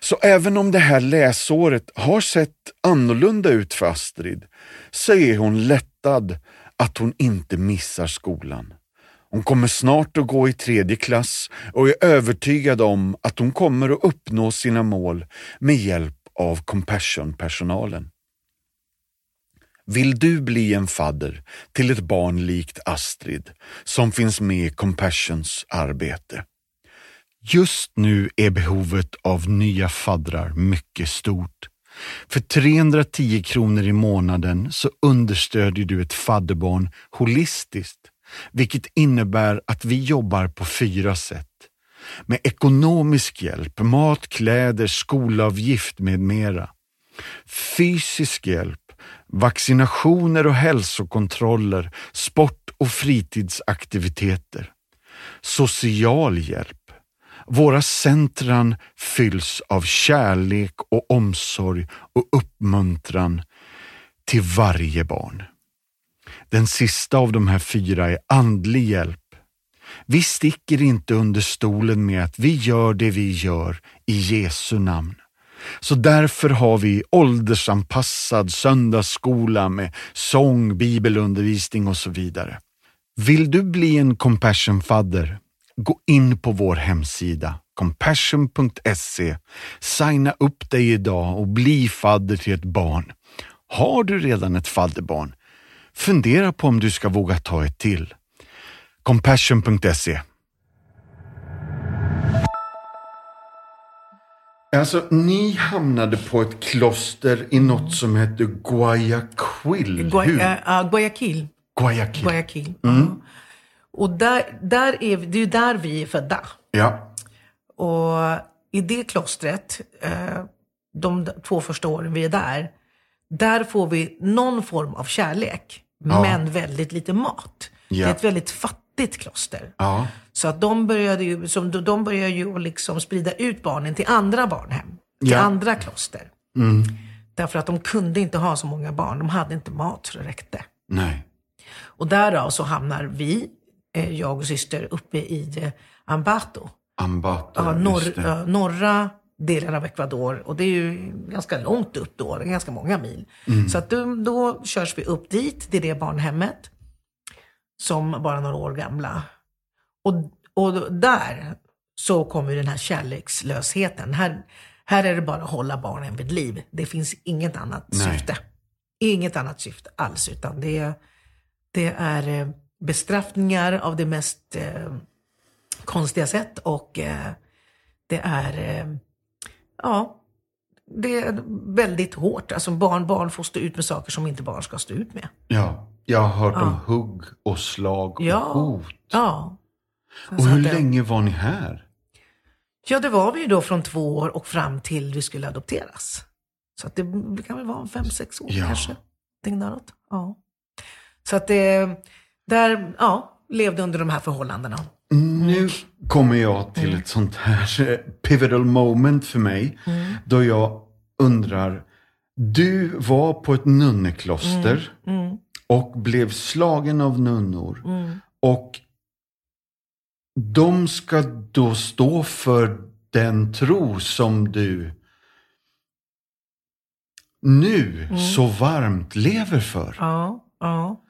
Så även om det här läsåret har sett annorlunda ut för Astrid så är hon lättad att hon inte missar skolan. Hon kommer snart att gå i tredje klass och är övertygad om att hon kommer att uppnå sina mål med hjälp av Compassion-personalen. Vill du bli en fadder till ett barn likt Astrid som finns med i Compassions arbete? Just nu är behovet av nya faddrar mycket stort. För 310 kronor i månaden så understödjer du ett fadderbarn holistiskt vilket innebär att vi jobbar på fyra sätt. Med ekonomisk hjälp, mat, kläder, skolavgift med mera. Fysisk hjälp, vaccinationer och hälsokontroller, sport och fritidsaktiviteter. Social hjälp. Våra centran fylls av kärlek och omsorg och uppmuntran till varje barn. Den sista av de här fyra är andlig hjälp. Vi sticker inte under stolen med att vi gör det vi gör i Jesu namn. Så därför har vi åldersanpassad söndagsskola med sång, bibelundervisning och så vidare. Vill du bli en compassion-fadder? Gå in på vår hemsida compassion.se. Signa upp dig idag och bli fadder till ett barn. Har du redan ett fadderbarn? Fundera på om du ska våga ta ett till. Compassion.se Alltså, ni hamnade på ett kloster i något som heter Guayaquil. Gua uh, Guayaquil. Guayaquil. Guayaquil. Mm. Och där, där är, det är där vi är födda. Ja. Och i det klostret, eh, de två första åren vi är där, där får vi någon form av kärlek, ja. men väldigt lite mat. Ja. Det är ett väldigt fattigt kloster. Ja. Så att de började ju, som, de började ju liksom sprida ut barnen till andra barnhem. Till andra kloster. Därför att de kunde inte ha så många barn. De hade inte mat så det räckte. Nej. Och därav så hamnar vi, eh, jag och syster, uppe i eh, Ambato. Ambato, Ja, norr, norra delen av Ecuador. Och det är ju ganska långt upp då, det är ganska många mil. Mm. Så att då, då körs vi upp dit, till det barnhemmet. Som bara några år gamla. Och, och där så kommer den här kärlekslösheten. Här, här är det bara att hålla barnen vid liv. Det finns inget annat Nej. syfte. Inget annat syfte alls, utan det, det är eh, bestraffningar av det mest eh, konstiga sätt och eh, det är, eh, ja, det är väldigt hårt. Alltså barn, barn får stå ut med saker som inte barn ska stå ut med. Ja, jag har hört om hugg och slag och Ja. hot. Ja. Och hur eh, länge var ni här? Ja, det var vi ju då från två år och fram till vi skulle adopteras. Så att det, det kan väl vara fem, sex år Ja. kanske. Däråt. Ja. Så att det, där, ja, levde under de här förhållandena. Nu kommer jag till ett sånt här eh, pivotal moment för mig. Då jag undrar, du var på ett nunnekloster och blev slagen av nunnor. Och de ska då stå för den tro som du nu så varmt lever för. Ja, ja.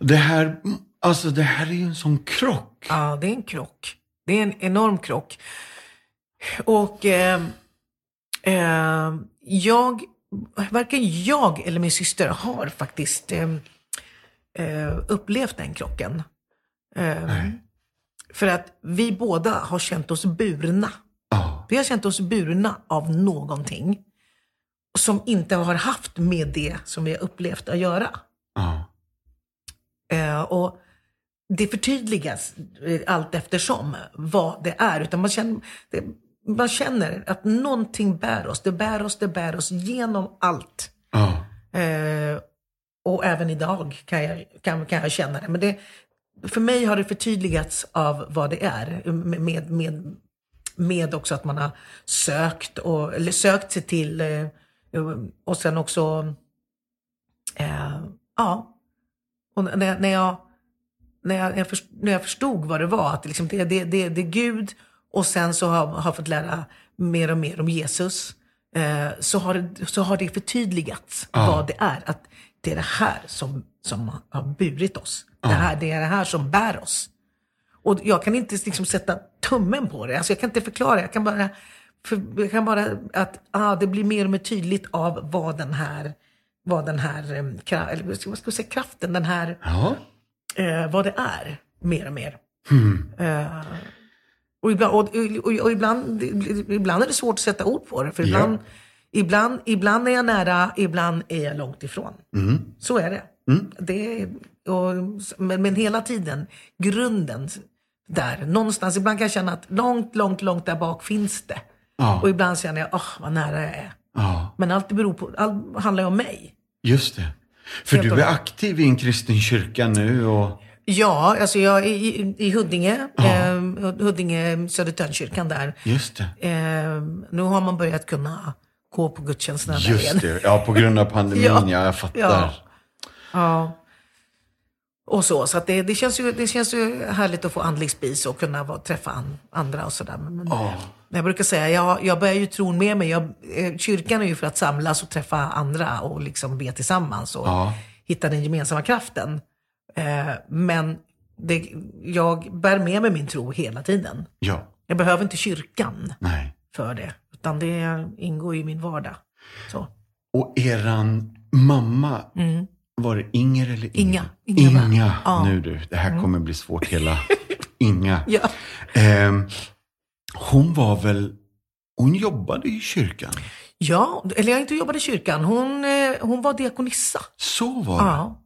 Det här, alltså det här är ju en sån krock. Ja, det är en krock. Det är en enorm krock. Och eh, eh, jag, varken jag eller min syster har faktiskt eh, eh, upplevt den krocken. Eh, för att vi båda har känt oss burna. Ja, Vi har känt oss burna av någonting som inte har haft med det som vi har upplevt att göra. Eh, och det förtydligas eh, allt eftersom vad det är. Utan man känner, det, man känner att någonting bär oss. Det bär oss, det bär oss genom allt. ja. Eh, och även idag kan jag, kan, kan jag känna det. Men det, för mig har det förtydligats av vad det är. Med, med, med också att man har sökt, och, eller sökt sig till eh, och sen också, eh, ja. Och när, när, jag, när, jag, jag först- när jag förstod vad det var, att det, liksom, det, det, det, det är Gud och sen så har har fått lära mer och mer om Jesus. Eh, så, har det, så har det förtydligats vad det är. Att det är det här som, som har burit oss. Det, här, det är det här som bär oss. Och jag kan inte liksom sätta tummen på det. Alltså jag kan inte förklara. Jag kan bara, för, jag kan bara att ah, det blir mer och mer tydligt av vad den här, vad den här, eh, eller vad ska jag säga, kraften, den här, ja. Eh, vad det är, mer och mer. Eh, och, ibland, och, och, och ibland, ibland är det svårt att sätta ord på det. För ibland, ibland, ibland är jag nära, ibland är jag långt ifrån. Så är det. det är, och, men, men hela tiden, grunden där, någonstans. Ibland kan jag känna att långt, långt, långt där bak finns det. Ja. Och ibland känner jag, åh, vad nära jag är. ja, Men allt det beror på, allt handlar ju om mig. just det. För du är aktiv i en kristen kyrka nu och... Ja, alltså jag i, i Huddinge, eh, Huddinge Södertörnkyrkan där. Just det. Eh, nu har man börjat kunna gå på gudstjänsterna där igen. Just det. Ja, på grund av pandemin, ja, Ja. jag fattar. Ja. Ja. Och så, så det, det, känns ju, det känns ju härligt att få andlig spis och kunna träffa an, andra och sådär. Men, men Jag brukar säga, jag, jag börjar ju tron med mig. Jag, eh, kyrkan är ju för att samlas och träffa andra och liksom be tillsammans och Ja. hitta den gemensamma kraften. Eh, men det, jag bär med mig min tro hela tiden. Ja, Jag behöver inte kyrkan nej. för det, utan det ingår i min vardag. Så. Och eran mamma, var det Inger eller Inga? Inga. Inga? Inga. Ja. Mm. Nu du, det här kommer bli svårt hela... Inga. Ja. Ehm, hon var väl... Hon jobbade i kyrkan. Ja, eller jag inte jobbade i kyrkan. Hon, eh, hon var diakonissa. Så var det. Ja.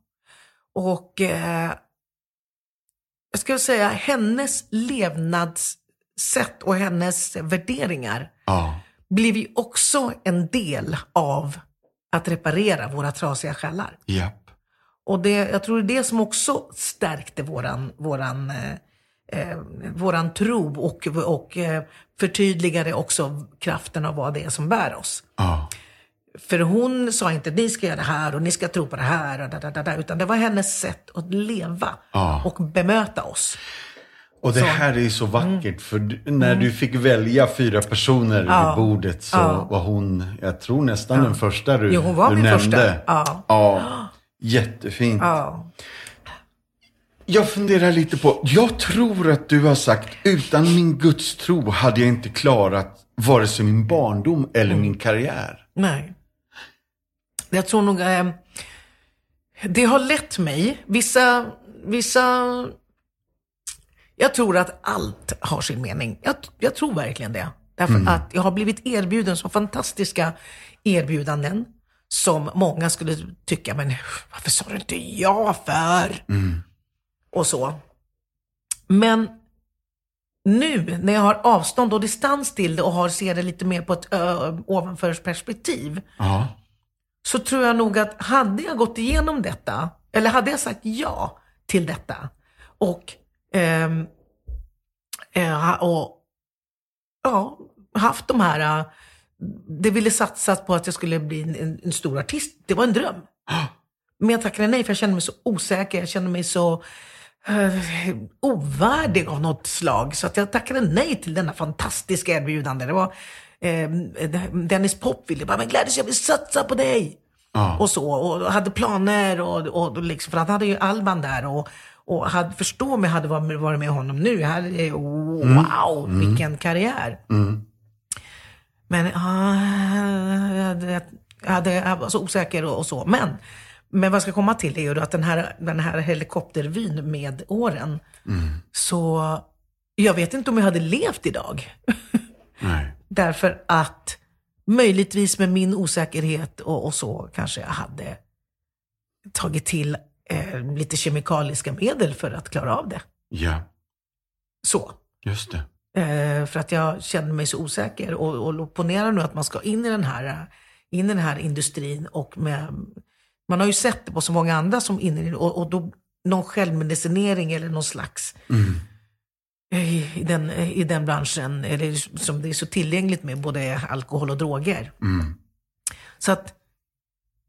Och eh, jag ska säga, hennes levnadssätt och hennes värderingar Ja. blev ju också en del av att reparera våra trasiga själar. Japp. Och det, jag tror det är det som också stärkte våran, våran, eh, eh, våran tro och, och eh, förtydligade också kraften av vad det är som bär oss. Ja. För hon sa inte ni ska göra det här och ni ska tro på det här, och da, da, da, utan det var hennes sätt att leva Ja. och bemöta oss. Och det Så. här är så vackert, för du- när du fick välja fyra personer Ja. vid bordet så Ja. var hon, jag tror nästan den första du, Jo, hon var du min nämnde. första. Ja. ja. Jättefint. Ja. Jag funderar lite på, jag tror att du har sagt, utan min gudstro hade jag inte klarat vare sig min barndom eller Mm. min karriär. Nej. Jag tror nog... Eh, det har lett mig. Vissa... vissa jag tror att allt har sin mening. Jag, jag tror verkligen det. Därför att jag har blivit erbjuden så fantastiska erbjudanden som många skulle tycka, men varför sa du inte ja för? Och så. Men nu när jag har avstånd och distans till det och har, ser det lite mer på ett ö, ovanför perspektiv. Så tror jag nog att hade jag gått igenom detta, eller hade jag sagt ja till detta och, ehm, eh, och ja, haft de här, eh, det ville satsat på att jag skulle bli en, en, en stor artist. Det var en dröm. Men jag tackade nej för jag kände mig så osäker, jag kände mig så eh, ovärdig av något slag. Så att jag tackade nej till denna fantastiska erbjudande. Det var eh, Dennis Pop ville bara, men Gladys jag vill satsa på dig. Ja. Och så, och hade planer och, och liksom, för han hade ju Alban där och, och hade, förstå mig, hade varit med honom nu. Jag hade, eh, wow, vilken karriär. Men ah, jag, jag, hade, jag var så osäker och, och så. Men, men vad jag ska komma till är ju då att den här, den här helikoptervyn med åren, så jag vet inte om jag hade levt idag. Därför att möjligtvis med min osäkerhet och, och så kanske jag hade tagit till eh, lite kemikaliska medel för att klara av det. Ja, Så. just det. Eh, för att jag kände mig så osäker. Och, och ponera nu att man ska in i den här, in i den här industrin och med, man har ju sett det på så många andra som in i och, och då någon självmedicinering eller någon slags i, i, den, i den branschen, eller som det är så tillgängligt med både alkohol och droger. Så att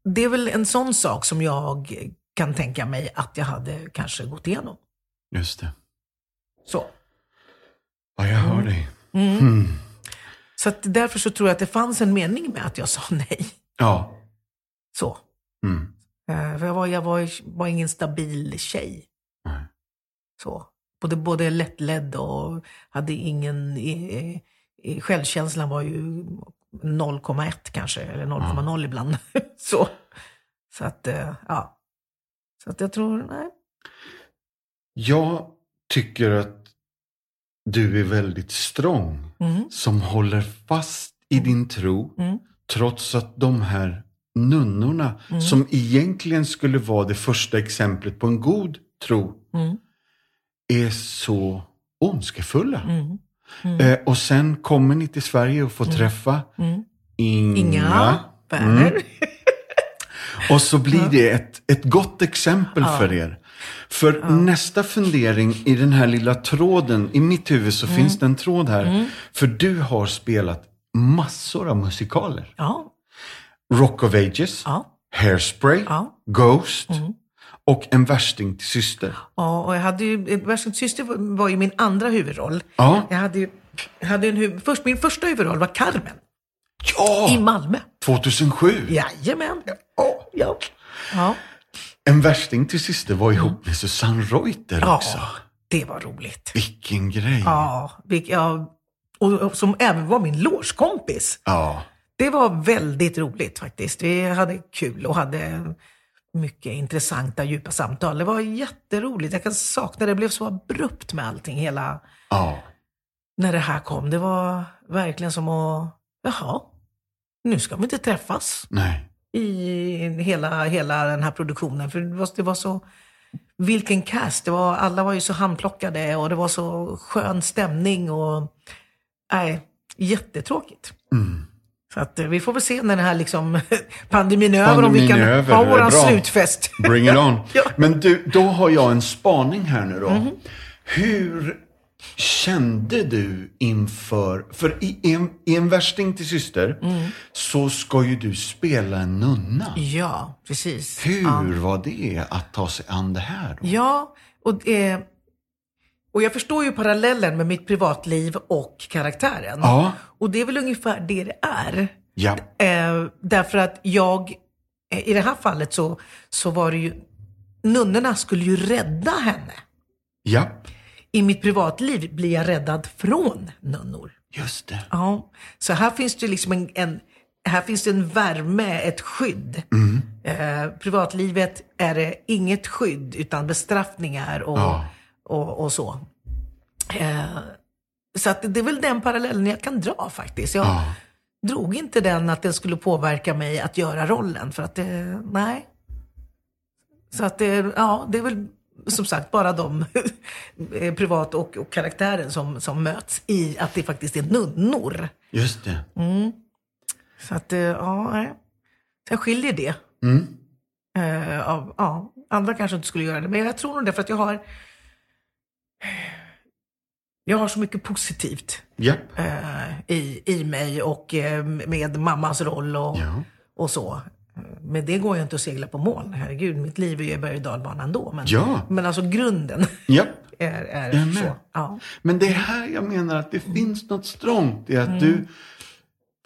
det är väl en sån sak som jag kan tänka mig att jag hade kanske gått igenom. Just det. Så. Ja, jag hör dig. Så att därför så tror jag att det fanns en mening med att jag sa nej. Ja. Så. Mm. Eh, För jag var, jag var, var ingen stabil tjej. Nej. Så. Både, både lättledd och hade ingen... Eh, eh, självkänslan var ju 0,1 kanske, eller 0,0 ibland. så. Så att, eh, ja. Så att jag tror, nej. Jag tycker att du är väldigt strong Mm. som håller fast i din tro Mm. trots att de här nunnorna som egentligen skulle vara det första exemplet på en god tro Mm. är så ondskefulla. Mm. Eh, och sen kommer ni till Sverige och får träffa Mm. Inga. Inga. Och så blir det ett, ett gott exempel för er. För nästa fundering i den här lilla tråden, i mitt huvud så finns det en tråd här. För du har spelat massor av musikaler. Ja. Rock of Ages, Ja. Hairspray, Ja. Ghost och En värsting till syster. Ja, och jag hade ju, Världens syster var- ju min andra huvudroll. Ja. Jag hade ju, jag hade en huv, först, min första huvudroll var Carmen i Ja! Malmö. 2007. Jajamän. Ja. Ja. En värsting till syster var ihop med Susanne Reuter också. ja, det var roligt. Vilken grej. Ja, vilk, ja och, och som även var min lårskompis. Ja. Det var väldigt roligt faktiskt. Vi hade kul och hade mycket intressanta, djupa samtal. Det var jätteroligt. Jag kan sakna det. Det blev så abrupt med allting hela Ja. när det här kom. Det var verkligen som att, jaha, nu ska vi inte träffas Nej. i hela, hela den här produktionen. För det var, det var så, vilken cast. Det var, alla var ju så handplockade och det var så skön stämning och, nej, jättetråkigt. Så att eh, vi får väl se när den här liksom, pandemin är över om vi kan över, ha våran slutfest. Bring it on. Ja. Men du, då har jag en spaning här nu då. Hur Kände du inför, för i en, i en värsting till syster Mm. så ska ju du spela en nunna. Ja, precis. Hur Ja. var det att ta sig an det här? Då? Ja, och, eh, och jag förstår ju parallellen med mitt privatliv och karaktären. Ja. Och det är väl ungefär det det är. Ja. Eh, därför att jag, eh, i det här fallet så, så var det ju, nunnorna skulle ju rädda henne. Ja, I mitt privatliv blir jag räddad från nunnor. just det. Ja, så här finns det liksom en, en här finns det en värme, ett skydd. Eh, privatlivet är det inget skydd utan bestraffningar och, Ja. Och, och så. Eh, så att det är väl den parallellen jag kan dra faktiskt. Jag Ja. drog inte den att den skulle påverka mig att göra rollen. För att det, nej. Så att det, ja, det är väl som sagt bara de, eh, privat och, och karaktären som, som möts i att det faktiskt är nunnor. Just det. Så att, eh, ja, nej. Sen skiljer det. Mm. Eh, av, ja, andra kanske inte skulle göra det, men jag tror nog det för att jag har jag har så mycket positivt Ja. eh, i, i mig och eh, med mammas roll och, Ja. och så. Men det går ju inte att segla på moln. Herregud, mitt liv är ju berg och dalbana ändå. Men, Ja. men alltså grunden Ja. är, är så. Ja. Men det är här jag menar att det finns något strångt i att Mm. du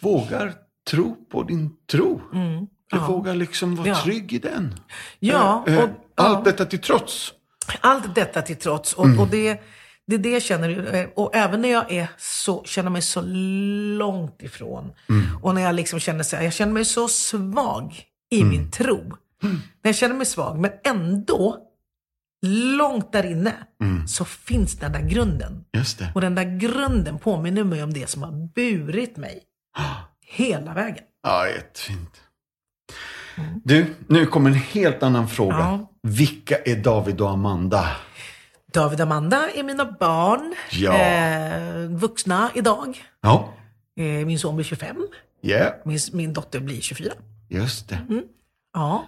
vågar tro på din tro. Du Mm. Ja. vågar liksom vara trygg i den. Ja, Eh, eh, och- Allt detta till trots. Allt detta till trots. Och, och det, det är det jag känner. eh, Och även när jag är så, känner mig så långt ifrån. Och när jag liksom känner så här, jag känner mig så svag i min tro. När jag känner mig svag, men ändå långt där inne så finns den där grunden. Och den där grunden påminner mig om det som har burit mig hela vägen. Ja, jättefint. Du, nu kommer en helt annan fråga. Ja. Vilka är David och Amanda? David och Amanda är mina barn. Ja. Eh, vuxna idag. Ja, Eh, min son blir 25. yeah, Min, min dotter blir 24. just det. Mm. Ja.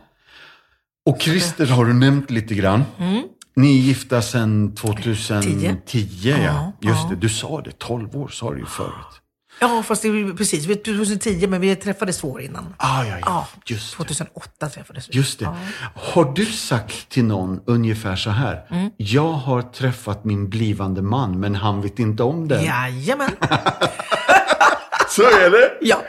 Och Christer har du nämnt lite grann. Mm. Ni är gifta sedan 2010. ja. Ja, Just ja. det, du sa det. 12 år sa du ju förut. Ja, fast det är precis. Vi är 2010, men vi träffades två år innan. Ah, ja, ja. Ja, Just det. 2008 träffades vi. Just det. Har du sagt till någon ungefär så här? Mm. Jag har träffat min blivande man, men han vet inte om det. Jajamän. Så är det. Ja.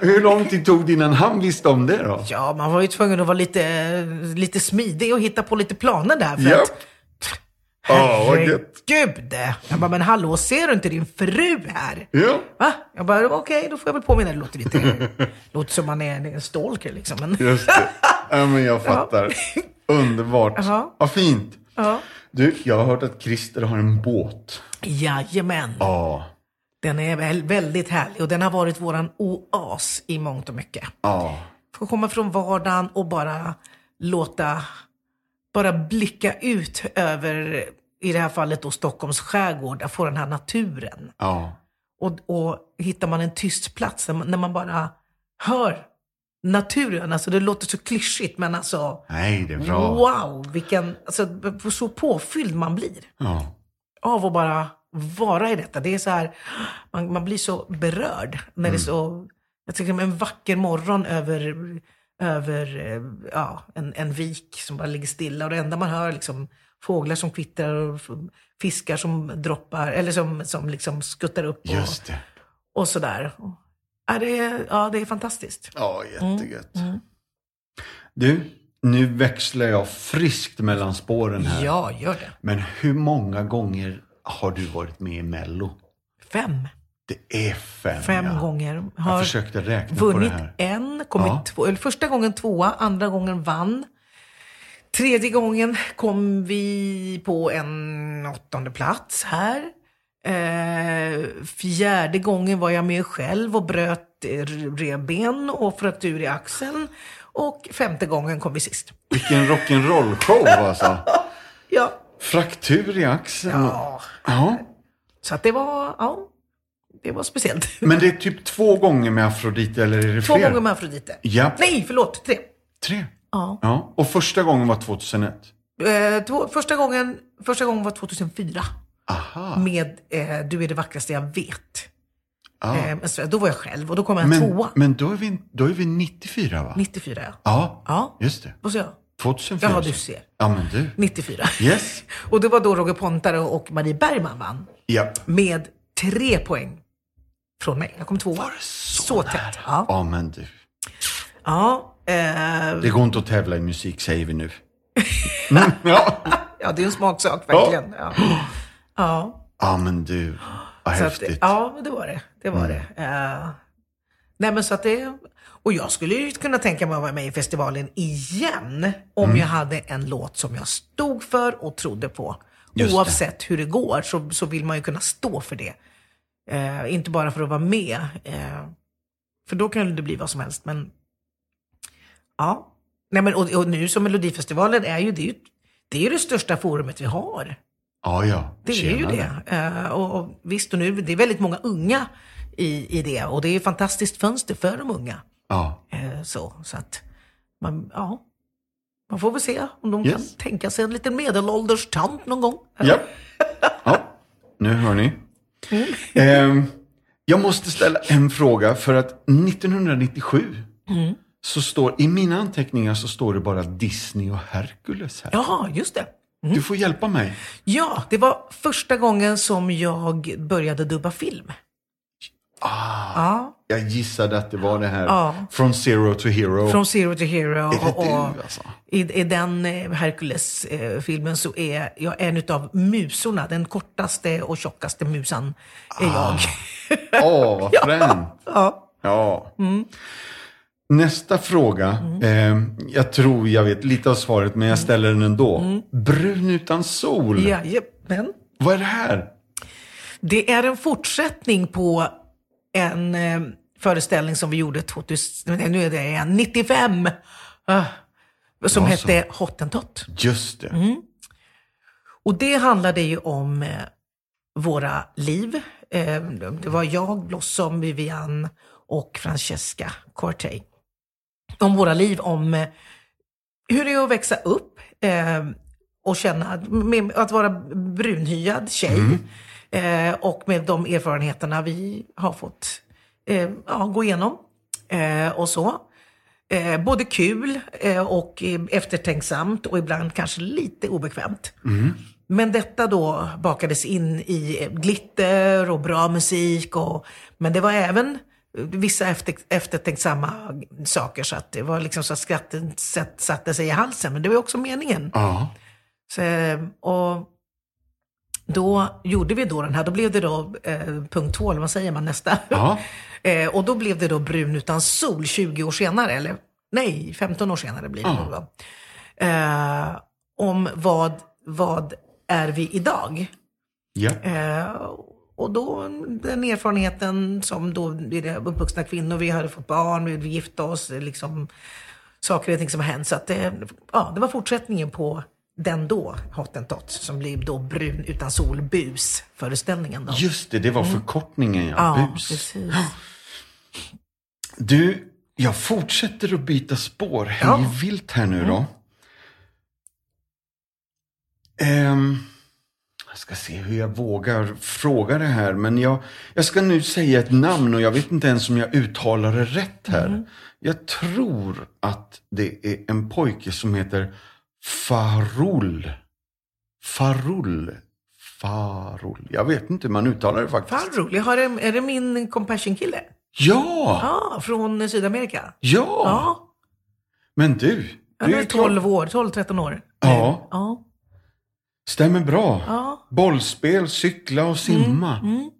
Hur lång tid tog det innan han visste om det då? ja, man var ju tvungen att vara lite, lite smidig och hitta på lite planer där. För Japp. att, Ja, vad gött. Herregud! Jag bara, men hallå, ser du inte din fru här? Ja. Va? Jag bara, okej, då får jag väl påminna. Det låter lite, låter som man är en stalker liksom. Men, Just det. Ja, men jag fattar. Underbart. Jaha. Vad fint. ja. Du, jag har hört att Christer har en båt. Jajamän. Ja. Den är väl, väldigt härlig och den har varit våran oas i mångt och mycket. Ja. Få komma från vardagen och bara låta, bara blicka ut över, i det här fallet då Stockholms skärgård, få den här naturen. Ja. Och, och hittar man en tyst plats när man, när man bara hör naturen, alltså det låter så klyschigt men alltså Nej, det är bra. wow, vilken, alltså så påfylld man blir Ja. av att bara vara i detta. Det är så här, man, man blir så berörd när det är så, jag tycker en vacker morgon över, över eh, ja, en, en vik som bara ligger stilla och det enda man hör är liksom fåglar som kvittrar och fiskar som droppar, eller som, som liksom skuttar upp och, Just det. och sådär. Ja, det är, ja, det är fantastiskt. Ja, jättegött. Du, nu växlar jag friskt mellan spåren här. Ja, gör det. Men hur många gånger har du varit med i Mello? Fem. Det är fem. Fem ja. gånger. Jag Har försökte räkna på det vunnit här. en, kommit Ja. två, eller första gången tvåa, andra gången vann. Tredje gången kom vi på en åttonde plats här. Eh, fjärde gången var jag med själv och bröt eh, revben och fraktur i axeln. Och femte gången kom vi sist. Vilken rock'n'roll-show alltså. Ja. Fraktur i axeln. ja. Ja. Så att det var, ja, det var speciellt. Men det är typ två gånger med Afrodite eller är det Två fler? gånger med Afrodite. Ja. Nej, förlåt, tre. Tre. Ja. Ja. Och första gången var 2001. Eh, två, första, gången, första gången var 2004. Aha. med eh, Du är det vackraste jag vet. Ja. Eh, då var jag själv och då kom jag men tvåa. men då, är vi, då är vi 94 va? 94 ja. Ja, Ja, just det. vad sa jag? 2004. Jaha, du ser. Ja, men du. 94. Yes. Och det var då Roger Pontare och Marie Bergman vann. Japp. Med tre poäng från mig. Jag kom tvåa. Var det så, Så nära? tätt. Ja. Ja, men du. Ja, eh, Det går inte att tävla i musik, säger vi nu. Mm, ja. ja, det är en smaksak verkligen. Ja. Ja. ja, men du. Vad Så att, häftigt. ja, det var det. Det var det. Eh, nej, men så att det... Och jag skulle ju kunna tänka mig att vara med i festivalen igen om Mm. jag hade en låt som jag stod för och trodde på. Just det. Oavsett hur det går så, så vill man ju kunna stå för det. Eh, inte bara för att vara med. Eh, för då kan det bli vad som helst. Men ja. Nej, men, och, och nu som Melodifestivalen är ju det, är ju det är ju det största forumet vi har. Ja, ja. Det är ju det. Eh, och, och visst, och nu, det är väldigt många unga i, i det. Och det är ett fantastiskt fönster för de unga. Ja. Eh, så, så att man, ja, man får väl se om de Yes. kan tänka sig en liten medelålders tant någon gång. Ja. ja. Nu hör ni. Ehm, jag måste ställa en fråga för att 1997 så står, i mina anteckningar så står det bara Disney och Hercules här. Ja, just det. Du får hjälpa mig. Ja, det var första gången som jag började dubba film. Ah, Ja, jag gissade att det var det här. Ja. Från Zero to Hero. från Zero to Hero. Och, och alltså? i, I den eh, Hercules-filmen så är jag en utav musorna. Den kortaste och tjockaste musan är jag. Åh, vad fränt. Ja. Ja. Mm. Nästa fråga. Eh, jag tror jag vet lite av svaret, men jag Mm. ställer den ändå. Brun utan sol. Jajamän. Vad är det här? Det är en fortsättning på en eh, föreställning som vi gjorde 2000, nej, nu är det igen, 95. ah, som Ja, så. hette Hottentott. Just det. Mm. Och det handlade ju om eh, våra liv. Eh, det var jag, Blossom, Vivian och Francesca Cortey. Om våra liv, om eh, hur det är att växa upp eh, och känna, med, att vara brunhyad tjej. Eh, och med de erfarenheterna vi har fått eh, ja, gå igenom. Eh, och så. Eh, både kul eh, och eftertänksamt och ibland kanske lite obekvämt. Men detta då bakades in i glitter och bra musik. Och, men det var även vissa efter, eftertänksamma saker. Så att det var liksom så att skratten satt- satte sig i halsen. Men det var också meningen. Ja. Så, eh, och då gjorde vi då den här, då blev det då eh, punkt två, eller vad säger man, nästa. Ja. eh, och då blev det då Brun utan sol 20 år senare, eller nej, 15 år senare blir det Ja. då. Eh, om vad, vad är vi idag? ja. Eh, och då den erfarenheten som då är uppvuxna kvinnor, vi hade fått barn, vi gifte oss, liksom saker och ting som har hänt. Så att det, ja, det var fortsättningen på den då, Hottentott, som blev då Brun utan sol, bus, föreställningen då. Just det, det var förkortningen ja. ja, Bus. precis. Du, jag fortsätter att byta spår hej Ja. vilt här nu då. Ehm, jag ska se hur jag vågar fråga det här. Men jag, jag ska nu säga ett namn och jag vet inte ens om jag uttalar det rätt här. Jag tror att det är en pojke som heter Farul. Farul. Farul. Jag vet inte hur man uttalar det faktiskt. Fan rolig. Har det, är det min compassion-kille? Ja! Ja, från Sydamerika. Ja! Ja, Men du. han är är klar. 12 år, 12-13 år. Ja. Ja, Stämmer bra. ja. Bollspel, cykla och simma. Mm.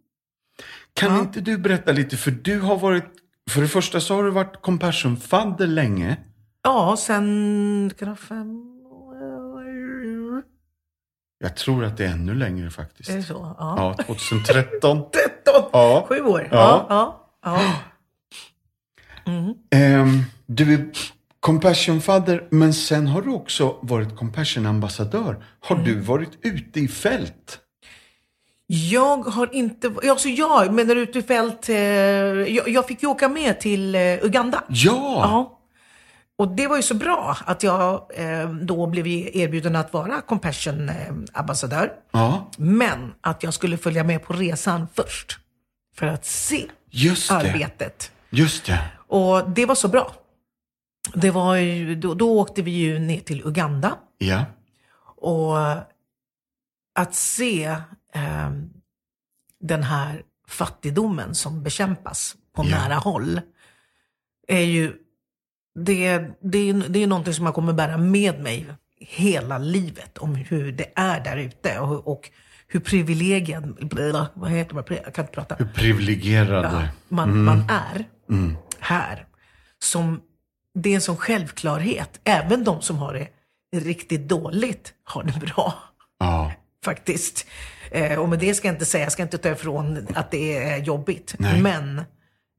Kan Ja. inte du berätta lite, för du har varit, för det första så har du varit compassion-fadder länge. Ja, sen kan fem. Jag tror att det är ännu längre faktiskt. Är det så? Ja. Ja, 2013. 13! Ja. Sju år. Ja. Ja. ja. Mm. Ehm, du är compassion-fadder, men sen har du också varit compassion-ambassadör. Har Mm. du varit ute i fält? Jag har inte... Alltså jag, men där ute i fält... Eh, jag, jag fick ju åka med till eh, Uganda. Ja! Ja. Och det var ju så bra att jag eh, då blev erbjuden att vara Compassion-ambassadör. Eh, ja. Men att jag skulle följa med på resan först. För att se Just det. arbetet. Just det. Och det var så bra. Det var ju, då, då åkte vi ju ner till Uganda. Ja. Och att se eh, den här fattigdomen som bekämpas på Ja. nära håll är ju det, det, är, det är någonting som jag kommer bära med mig hela livet om hur det är där ute och, och hur privilegierad, vad heter det, jag kan inte prata Hur privilegierade. man, man är här. Som, det är en sån självklarhet. Även de som har det riktigt dåligt har det bra. Ja. Faktiskt. Eh, och med det ska jag inte säga, jag ska inte ta ifrån att det är jobbigt. Nej. Men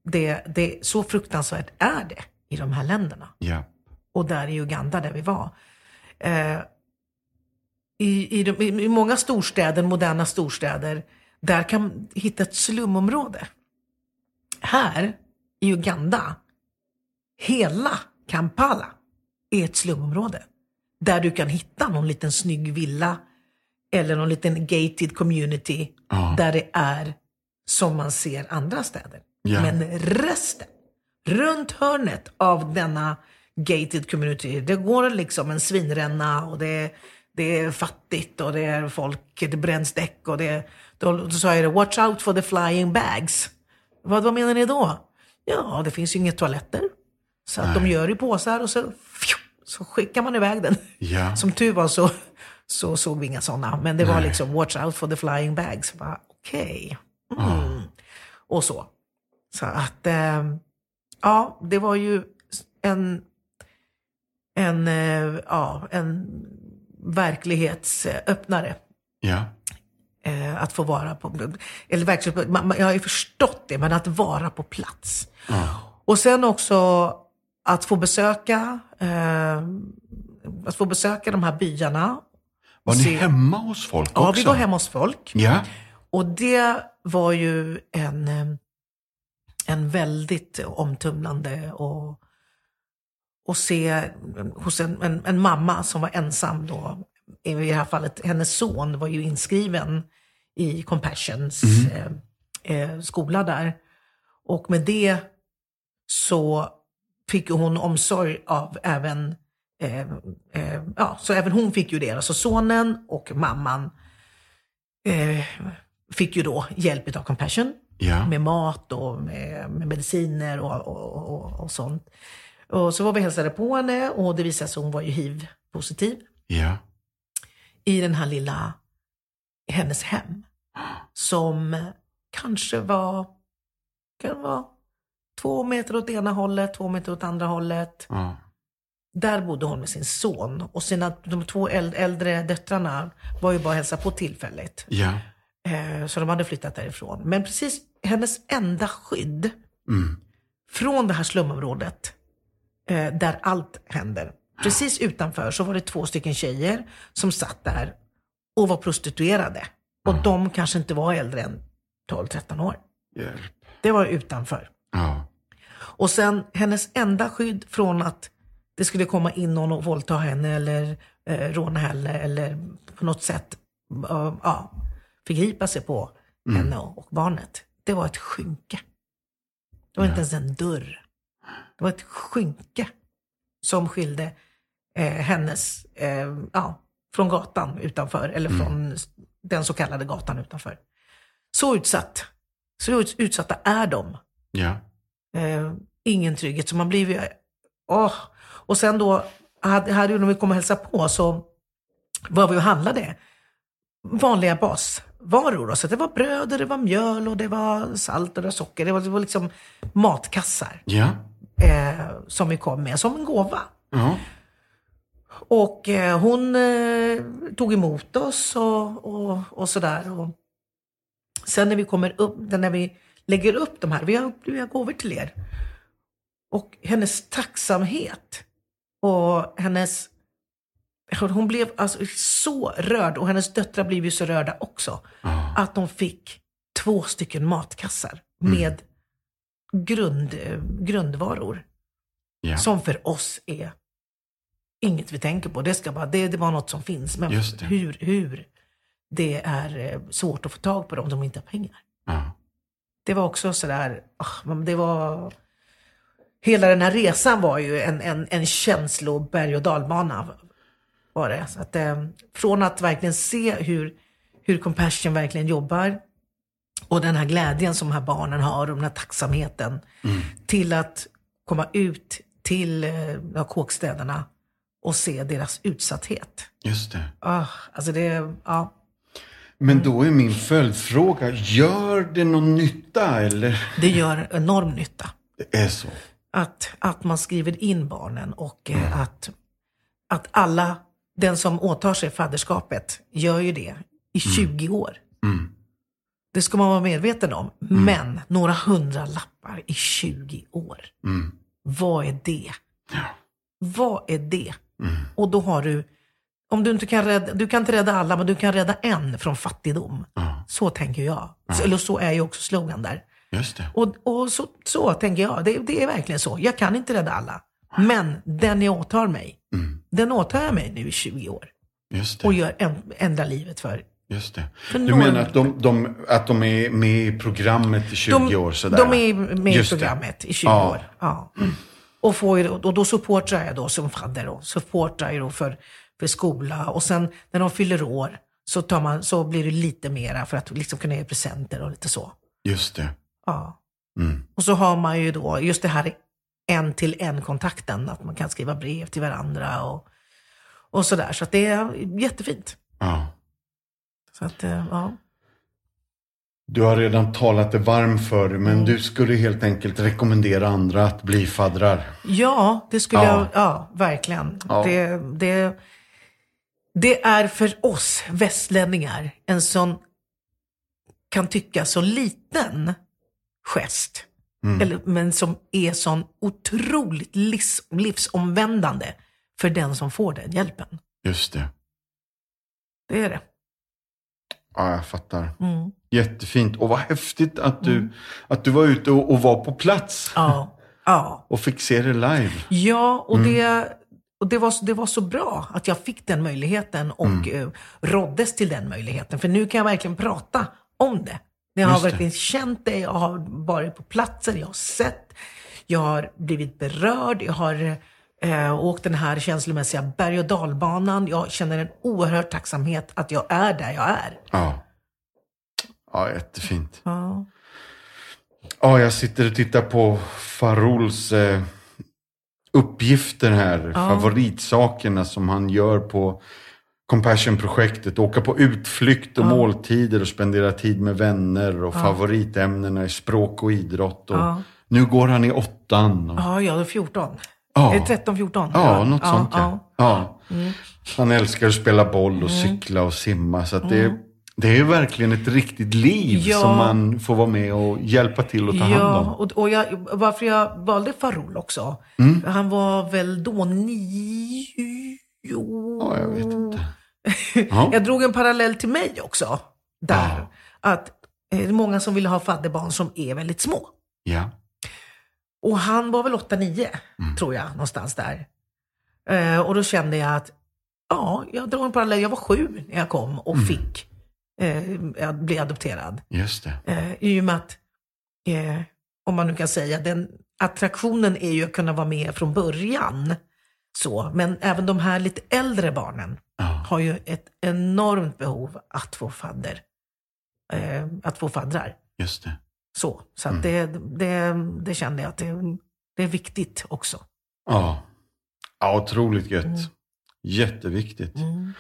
det, det, så fruktansvärt är det i de här länderna. Ja. Och där i Uganda där vi var. Eh, i, i, de, I många storstäder, moderna storstäder, där kan man hitta ett slumområde. Här i Uganda, hela Kampala är ett slumområde. Där du kan hitta någon liten snygg villa eller någon liten gated community Ja. där det är som man ser andra städer. Ja. Men resten, runt hörnet av denna gated community, det går liksom en svinränna och det, det är fattigt och det är folk, det bränns däck och det, då, då sa jag det, watch out for the flying bags. Vad, vad menar ni då? Ja, det finns ju inga toaletter. Så att de gör i påsar och så, fju, så skickar man iväg den. Ja. Som tur var så, så såg vi inga sådana. Men det var Nej. liksom watch out for the flying bags. Okej. Mm. Och så. Så att, eh, ja, det var ju en, en, eh, ja, en verklighetsöppnare. Ja. Eh, att få vara på, eller verkligen, jag har ju förstått det, men att vara på plats. Och sen också att få besöka, eh, att få besöka de här byarna. Var ni Se- hemma hos folk Ja, också? vi var hemma hos folk. Ja. Och det var ju en, en väldigt omtumlande och, och se hos en, en, en mamma som var ensam då. I det här fallet, hennes son var ju inskriven i Compassions eh, eh, skola där. Och med det så fick hon omsorg av även, eh, eh, ja, så även hon fick ju det. Alltså sonen och mamman eh, fick ju då hjälp av Compassion Ja. med mat och med, med mediciner och, och, och, och sånt. Och så var vi hälsade på henne och det visade sig att hon var ju hiv-positiv Ja. i den här lilla, hennes hem. Som kanske var, kan vara två meter åt ena hållet, två meter åt andra hållet. Ja. Där bodde hon med sin son och sina, de två äld- äldre döttrarna var ju bara hälsa på tillfälligt. Ja. Eh, Så de hade flyttat därifrån. Men precis hennes enda skydd Mm. från det här slumområdet eh, där allt händer. Precis utanför så var det två stycken tjejer som satt där och var prostituerade. Och de kanske inte var äldre än 12-13 år. Hjälp. Det var utanför. Ja. Och sen hennes enda skydd från att det skulle komma in någon och våldta henne eller eh, råna henne eller på något sätt eh, ja, förgripa sig på henne och, barnet. Det var ett skynke. Det var inte ens en dörr. Det var ett skynke som skilde eh, hennes, eh, ja, från gatan utanför, eller från s- den så kallade gatan utanför. Så utsatt, så ut- utsatta är de Ja. eh, ingen trygghet. Så man blir ju... Åh. Och sen då, hade, hade när vi kom och hälsade på så var vi och handlade vanliga basvaror. Då. Så det var bröd och det var mjöl och det var salt och det var socker. Det var, det var liksom matkassar Ja. eh, som vi kom med som en gåva. Ja. Och eh, hon eh, tog emot oss och, och, och sådär. Och sen när vi kommer upp, när vi lägger upp de här, vi har, vi har gåvor till er. Och hennes tacksamhet och hennes, hon blev alltså så rörd och hennes döttrar blev ju så rörda också. Att de fick två stycken matkassar med grund, grundvaror. Ja. Som för oss är inget vi tänker på. Det ska bara, det, det var något som finns. Men hur, hur det är eh, svårt att få tag på dem om de inte har pengar. Ja. Det var också sådär, ah, men det var... Hela den här resan var ju en, en, en känsloberg och dalbana. Var det. Så att, eh, från att verkligen se hur, hur Compassion verkligen jobbar och den här glädjen som de här barnen har och den här tacksamheten. Till att komma ut till eh, ja, kåkstäderna och se deras utsatthet. Just det. Ah, alltså det, ja. Men då är min följdfråga, gör det någon nytta eller? det gör enorm nytta. Det är så. att, att man skriver in barnen och eh, att, att alla, den som åtar sig fadderskapet, gör ju det i 20 år. Mm. Det ska man vara medveten om. Men några hundra lappar i 20 år. Mm. Vad är det? Ja. Vad är det? Mm. Och då har du, om du inte kan rädda, du kan inte rädda alla, men du kan rädda en från fattigdom. Ja. Så tänker jag. Så, eller så är ju också slogan där. Just det. Och, och så, så tänker jag. Det, det är verkligen så. Jag kan inte rädda alla. Men den jag åtar mig, Mm. den åtar jag mig nu i 20 år. Det. Och gör, ändrar livet för. Just det. För Du menar att de, de, att de är med i programmet i 20 de, år sådär? De är med i Just det. programmet i 20 Ja. år. Ja. Och, får, och då supportar jag då som fadder. Då, supportar jag då för, för skola. Och sen när de fyller år så, tar man, så blir det lite mera för att liksom kunna ge presenter och lite så. Just det. Ja. Mm. Och så har man ju då just det här en till en kontakten, att man kan skriva brev till varandra och, och sådär. Så att det är jättefint. Ja. Så att, eh, ja. Du har redan talat dig varm för det, men du skulle helt enkelt rekommendera andra att bli faddrar. ja, det skulle Ja. jag, ja, verkligen. Ja. Det, det, det är för oss västlänningar en sån, kan tycka så liten gest. Eller, men som är sån otroligt livs, livsomvändande för den som får den hjälpen. Just det. Det är det. Ja, jag fattar. Mm. Jättefint. Och vad häftigt att du, att du var ute och, och var på plats. Ja, ja. Och fick se det live. Ja, och, det, och det, var, så- det var så bra att jag fick den möjligheten och eh, råddes till den möjligheten. För nu kan jag verkligen prata om det. Jag har Just det. verkligen känt det, jag har varit på platsen, jag har sett, jag har blivit berörd, jag har eh, åkt den här känslomässiga berg och dalbanan. Jag känner en oerhörd tacksamhet att jag är där jag är. Ja. Ja, jättefint. Ja, Ja, jag sitter och tittar på Faruls eh, uppgifter här. Favoritsakerna som han gör på Compassion-projektet. Åka på utflykt och måltider och spendera tid med vänner. Och favoritämnena är språk och idrott. Och Ja. Nu går han i åttan. Och, ja jag är 14. Ja. Är det 13, 14? ja, något sånt ja. ja. Mm. Han älskar att spela boll och cykla och simma. Så det, det är ju verkligen ett riktigt liv Mm. Ja. som man får vara med och hjälpa till och ta hand om. Ja, och, och jag, varför jag valde Farol också. Mm. Han var väl då nio... Ja, jag vet inte. Ja. Jag drog en parallell till mig också. Där. Att eh, det är många som vill ha fadderbarn som är väldigt små. Ja. Och han var väl 8-9, Mm. tror jag, någonstans där. Eh, och då kände jag att, ja, jag drog en parallell. Jag var sju när jag kom och Mm. fick eh, bli adopterad. Just det. Eh, I och med att, eh, om man nu kan säga, den attraktionen är ju att kunna vara med från början. Så, men även de här lite äldre barnen Ja. har ju ett enormt behov att få fadder. Eh, att få faddrar. Just det. Så, så att det, det, det kände jag att det, det är viktigt också. Ja. ja, otroligt gött. Jätteviktigt. Mm.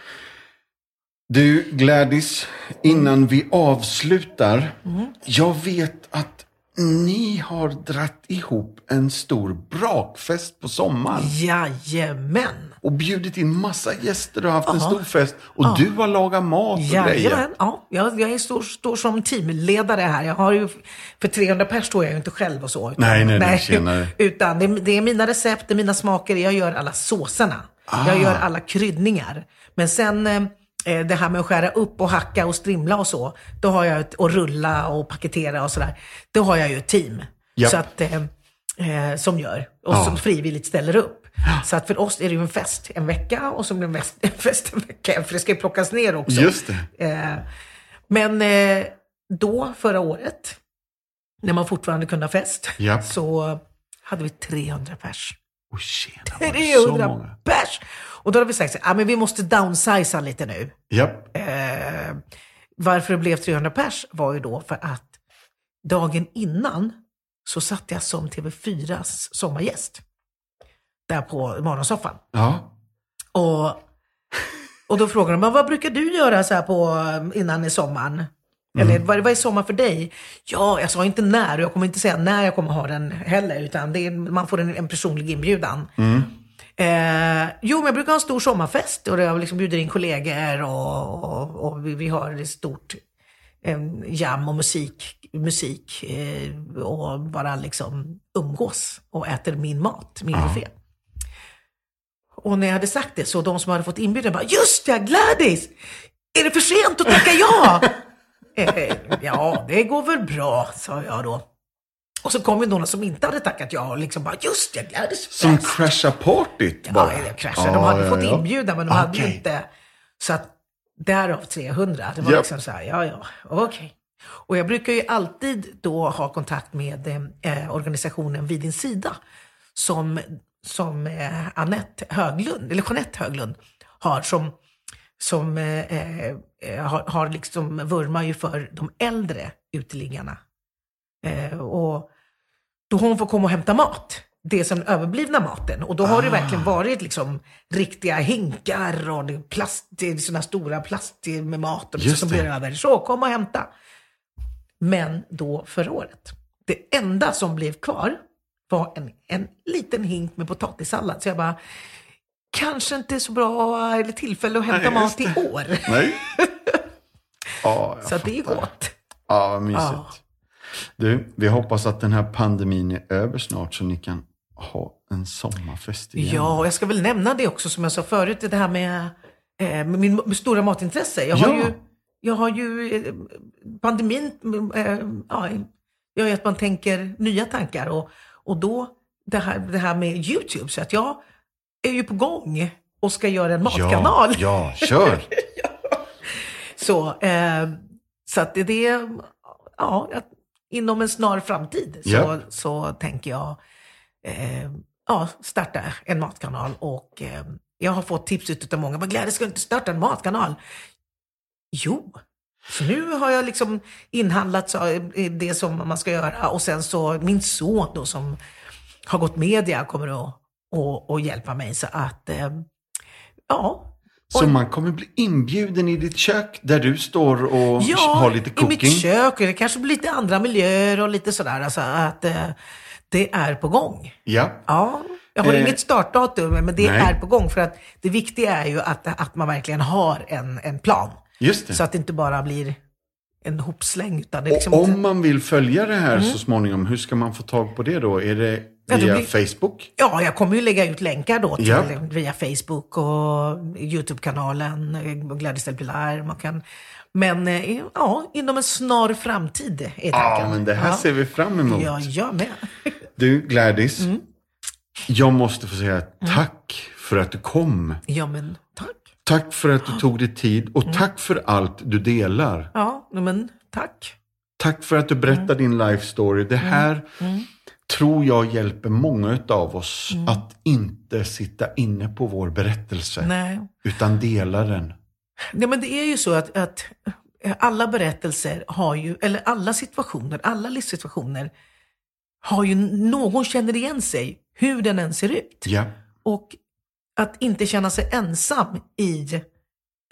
Du Gladys, innan vi avslutar. Mm. Jag vet att ni har dratt ihop en stor brakfest på sommaren. Jajamän! Och bjudit in massa gäster och haft en Ja. stor fest. Och Ja. du har lagat mat och grejer. Jajamän, ja. Jag, jag är står, står som teamledare här. Jag har ju, för 300 pers står jag ju inte själv och så. Utan, Nej, nej, nej, tjenare. Utan det, det är mina recept, det är mina smaker. Jag gör alla såserna. Ah. Jag gör alla kryddningar. Men sen eh, det här med att skära upp och hacka och strimla och så. Då har jag ett, och rulla och paketera och sådär. Då har jag ju ett team. Japp. Så att, eh, eh, som gör och Ja. som frivilligt ställer upp. Så att för oss är det ju en fest en vecka och så blir det en fest- en vecka, för det ska ju plockas ner också. Just det. Eh, men eh, då, förra året, när man fortfarande kunde ha fest, Ja. så hade vi 300 pers. Oh, tjena, var det så 300 många? pers! Och då har vi sagt ah, men vi måste downsiza lite nu. Japp. Eh, varför det blev 300 pers var ju då för att dagen innan så satt jag som TV4s sommargäst. Där på morgonsoffan. Ja. Och, och då frågade de, "Men vad brukar du göra så här på, innan i sommaren? Eller vad, vad är sommar för dig? Ja, jag sa inte när och jag kommer inte säga när jag kommer ha den heller. Utan det är, man får en, en personlig inbjudan. Eh, jo, men jag brukar ha en stor sommarfest och jag liksom bjuder in kollegor och, och, och vi, vi har ett stort eh, jam och musik, musik eh, och bara liksom umgås och äter min mat, min buffé. Och när jag hade sagt det så de som hade fått inbjudan bara, just ja, Gladys! Är det för sent att tacka ja? eh, ja, det går väl bra, sa jag då. Och så kom ju några som inte hade tackat ja och liksom bara, just ja, Gladys Som fest." crashar partyt bara? Ja, jag kraschade. De hade Ja, fått ja, inbjudan men de hade ju inte. Så att därav 300. Det var Japp. liksom så här, ja ja, okej. Och jag brukar ju alltid då ha kontakt med eh, organisationen Vid din sida. Som, som eh, Annette Höglund, eller Jeanette Höglund har som, som eh, eh, har, har liksom vurmar ju för de äldre uteliggarna. Eh, och då hon fått komma och hämta mat. Det som överblivna maten. Och då har det Ah. verkligen varit liksom riktiga hinkar och det plast, det såna stora plast med mat och liksom som det. blir över. Så, kom och hämta. Men då förra året, det enda som blev kvar var en, en liten hink med potatissallad. Så jag bara, kanske inte så bra eller tillfälle att hämta Nej, mat i år. Nej. Ja, Så det är gott. Ja, vad mysigt. Ja. Du, vi hoppas att den här pandemin är över snart så ni kan ha en sommarfest igen. Ja, och jag ska väl nämna det också som jag sa förut, det här med, eh, min stora matintresse. Jag har Ja. ju, jag har ju eh, pandemin, eh, ja, gör ju att man tänker nya tankar och, och då det här, det här med YouTube. Så att jag är ju på gång och ska göra en matkanal. Ja, ja, kör. Så, eh, så att det, det ja, inom en snar framtid så, Ja. så tänker jag eh, ja, starta en matkanal. Och eh, jag har fått tips av många. Men Glädje, ska du inte starta en matkanal? Jo, så nu har jag liksom inhandlat eh, det som man ska göra. Och sen så min son då som har gått media kommer att och, och hjälpa mig. Så att, eh, ja. Så man kommer bli inbjuden i ditt kök där du står och Ja, har lite i cooking? mitt kök. Det kanske blir lite andra miljöer och lite sådär. Alltså att eh, det är på gång. Ja. Ja, jag har Eh, inget startdatum, men det nej. är på gång. För att det viktiga är ju att, att man verkligen har en, en plan. Just det. Så att det inte bara blir en hopsläng. Utan det Och liksom om man vill följa det här så småningom, hur ska man få tag på det då? Är det Mm. Ja, via blir- Facebook? Ja, jag kommer ju lägga ut länkar då till, Ja. via Facebook och YouTube-kanalen, eh, Gladys Pilar. Man kan, men eh, ja, inom en snar framtid är Ja, tanken. men det här Ja. ser vi fram emot. Ja, jag med. Du, Gladys. Mm. Jag måste få säga tack för att du kom. Ja, men tack. Tack för att du tog dig tid Mm. och tack för allt du delar. Ja, men tack. Tack för att du berättar din life story. Det här tror jag hjälper många av oss att inte sitta inne på vår berättelse. Nej. Utan dela den. Nej, men det är ju så att, att alla berättelser har ju, eller alla situationer, alla livssituationer har ju, någon känner igen sig, hur den än ser ut. Ja. Och att inte känna sig ensam i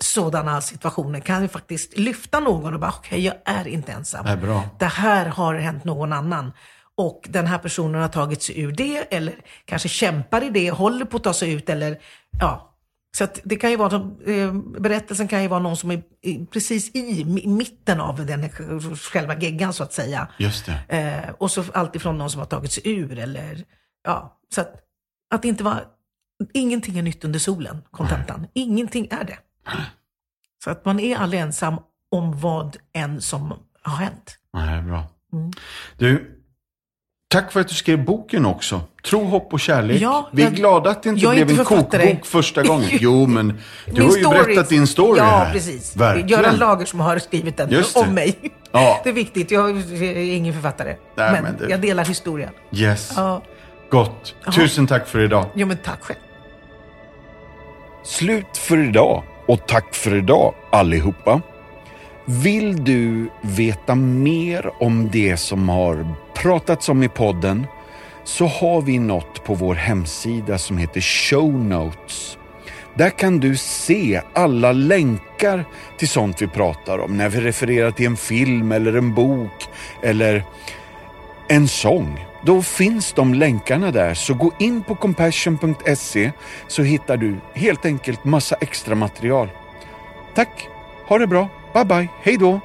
sådana situationer kan ju faktiskt lyfta någon och bara, okej, jag är inte ensam. Det är bra. Det här har hänt någon annan. Och den här personen har tagit sig ur det, eller kanske kämpar i det, håller på att ta sig ut, eller ja. Så att det kan ju vara, eh, berättelsen kan ju vara någon som är i- precis i mi- mitten av den själva geggan så att säga. Just det. Eh, och så alltifrån någon som har tagit sig ur eller, ja. Så att, att det inte var, ingenting är nytt under solen, kontentan. Ingenting är det. Så att man är aldrig ensam om vad än som har hänt. Är bra. Mm. Du, Tack för att du skrev boken också. Tro, hopp och kärlek. Ja, Vi är jag- glada att det inte blev inte en författare. kokbok första gången. Jo, men du har ju story. berättat din story ja, här. precis. Verkligen. Göran Lager som har skrivit den Just det. om mig. Ja. Det är viktigt. Jag är ingen författare. Nej, men men det- jag delar historien. Yes. Ja. Gott. Tusen tack för idag. Jo, men tack själv. Slut för idag och tack för idag allihopa. Vill du veta mer om det som har pratats om i podden så har vi något på vår hemsida som heter Show Notes. Där kan du se alla länkar till sånt vi pratar om när vi refererar till en film eller en bok eller en sång. Då finns de länkarna där, så gå in på compassion.se så hittar du helt enkelt massa extra material. Tack, ha det bra, bye bye, hej då!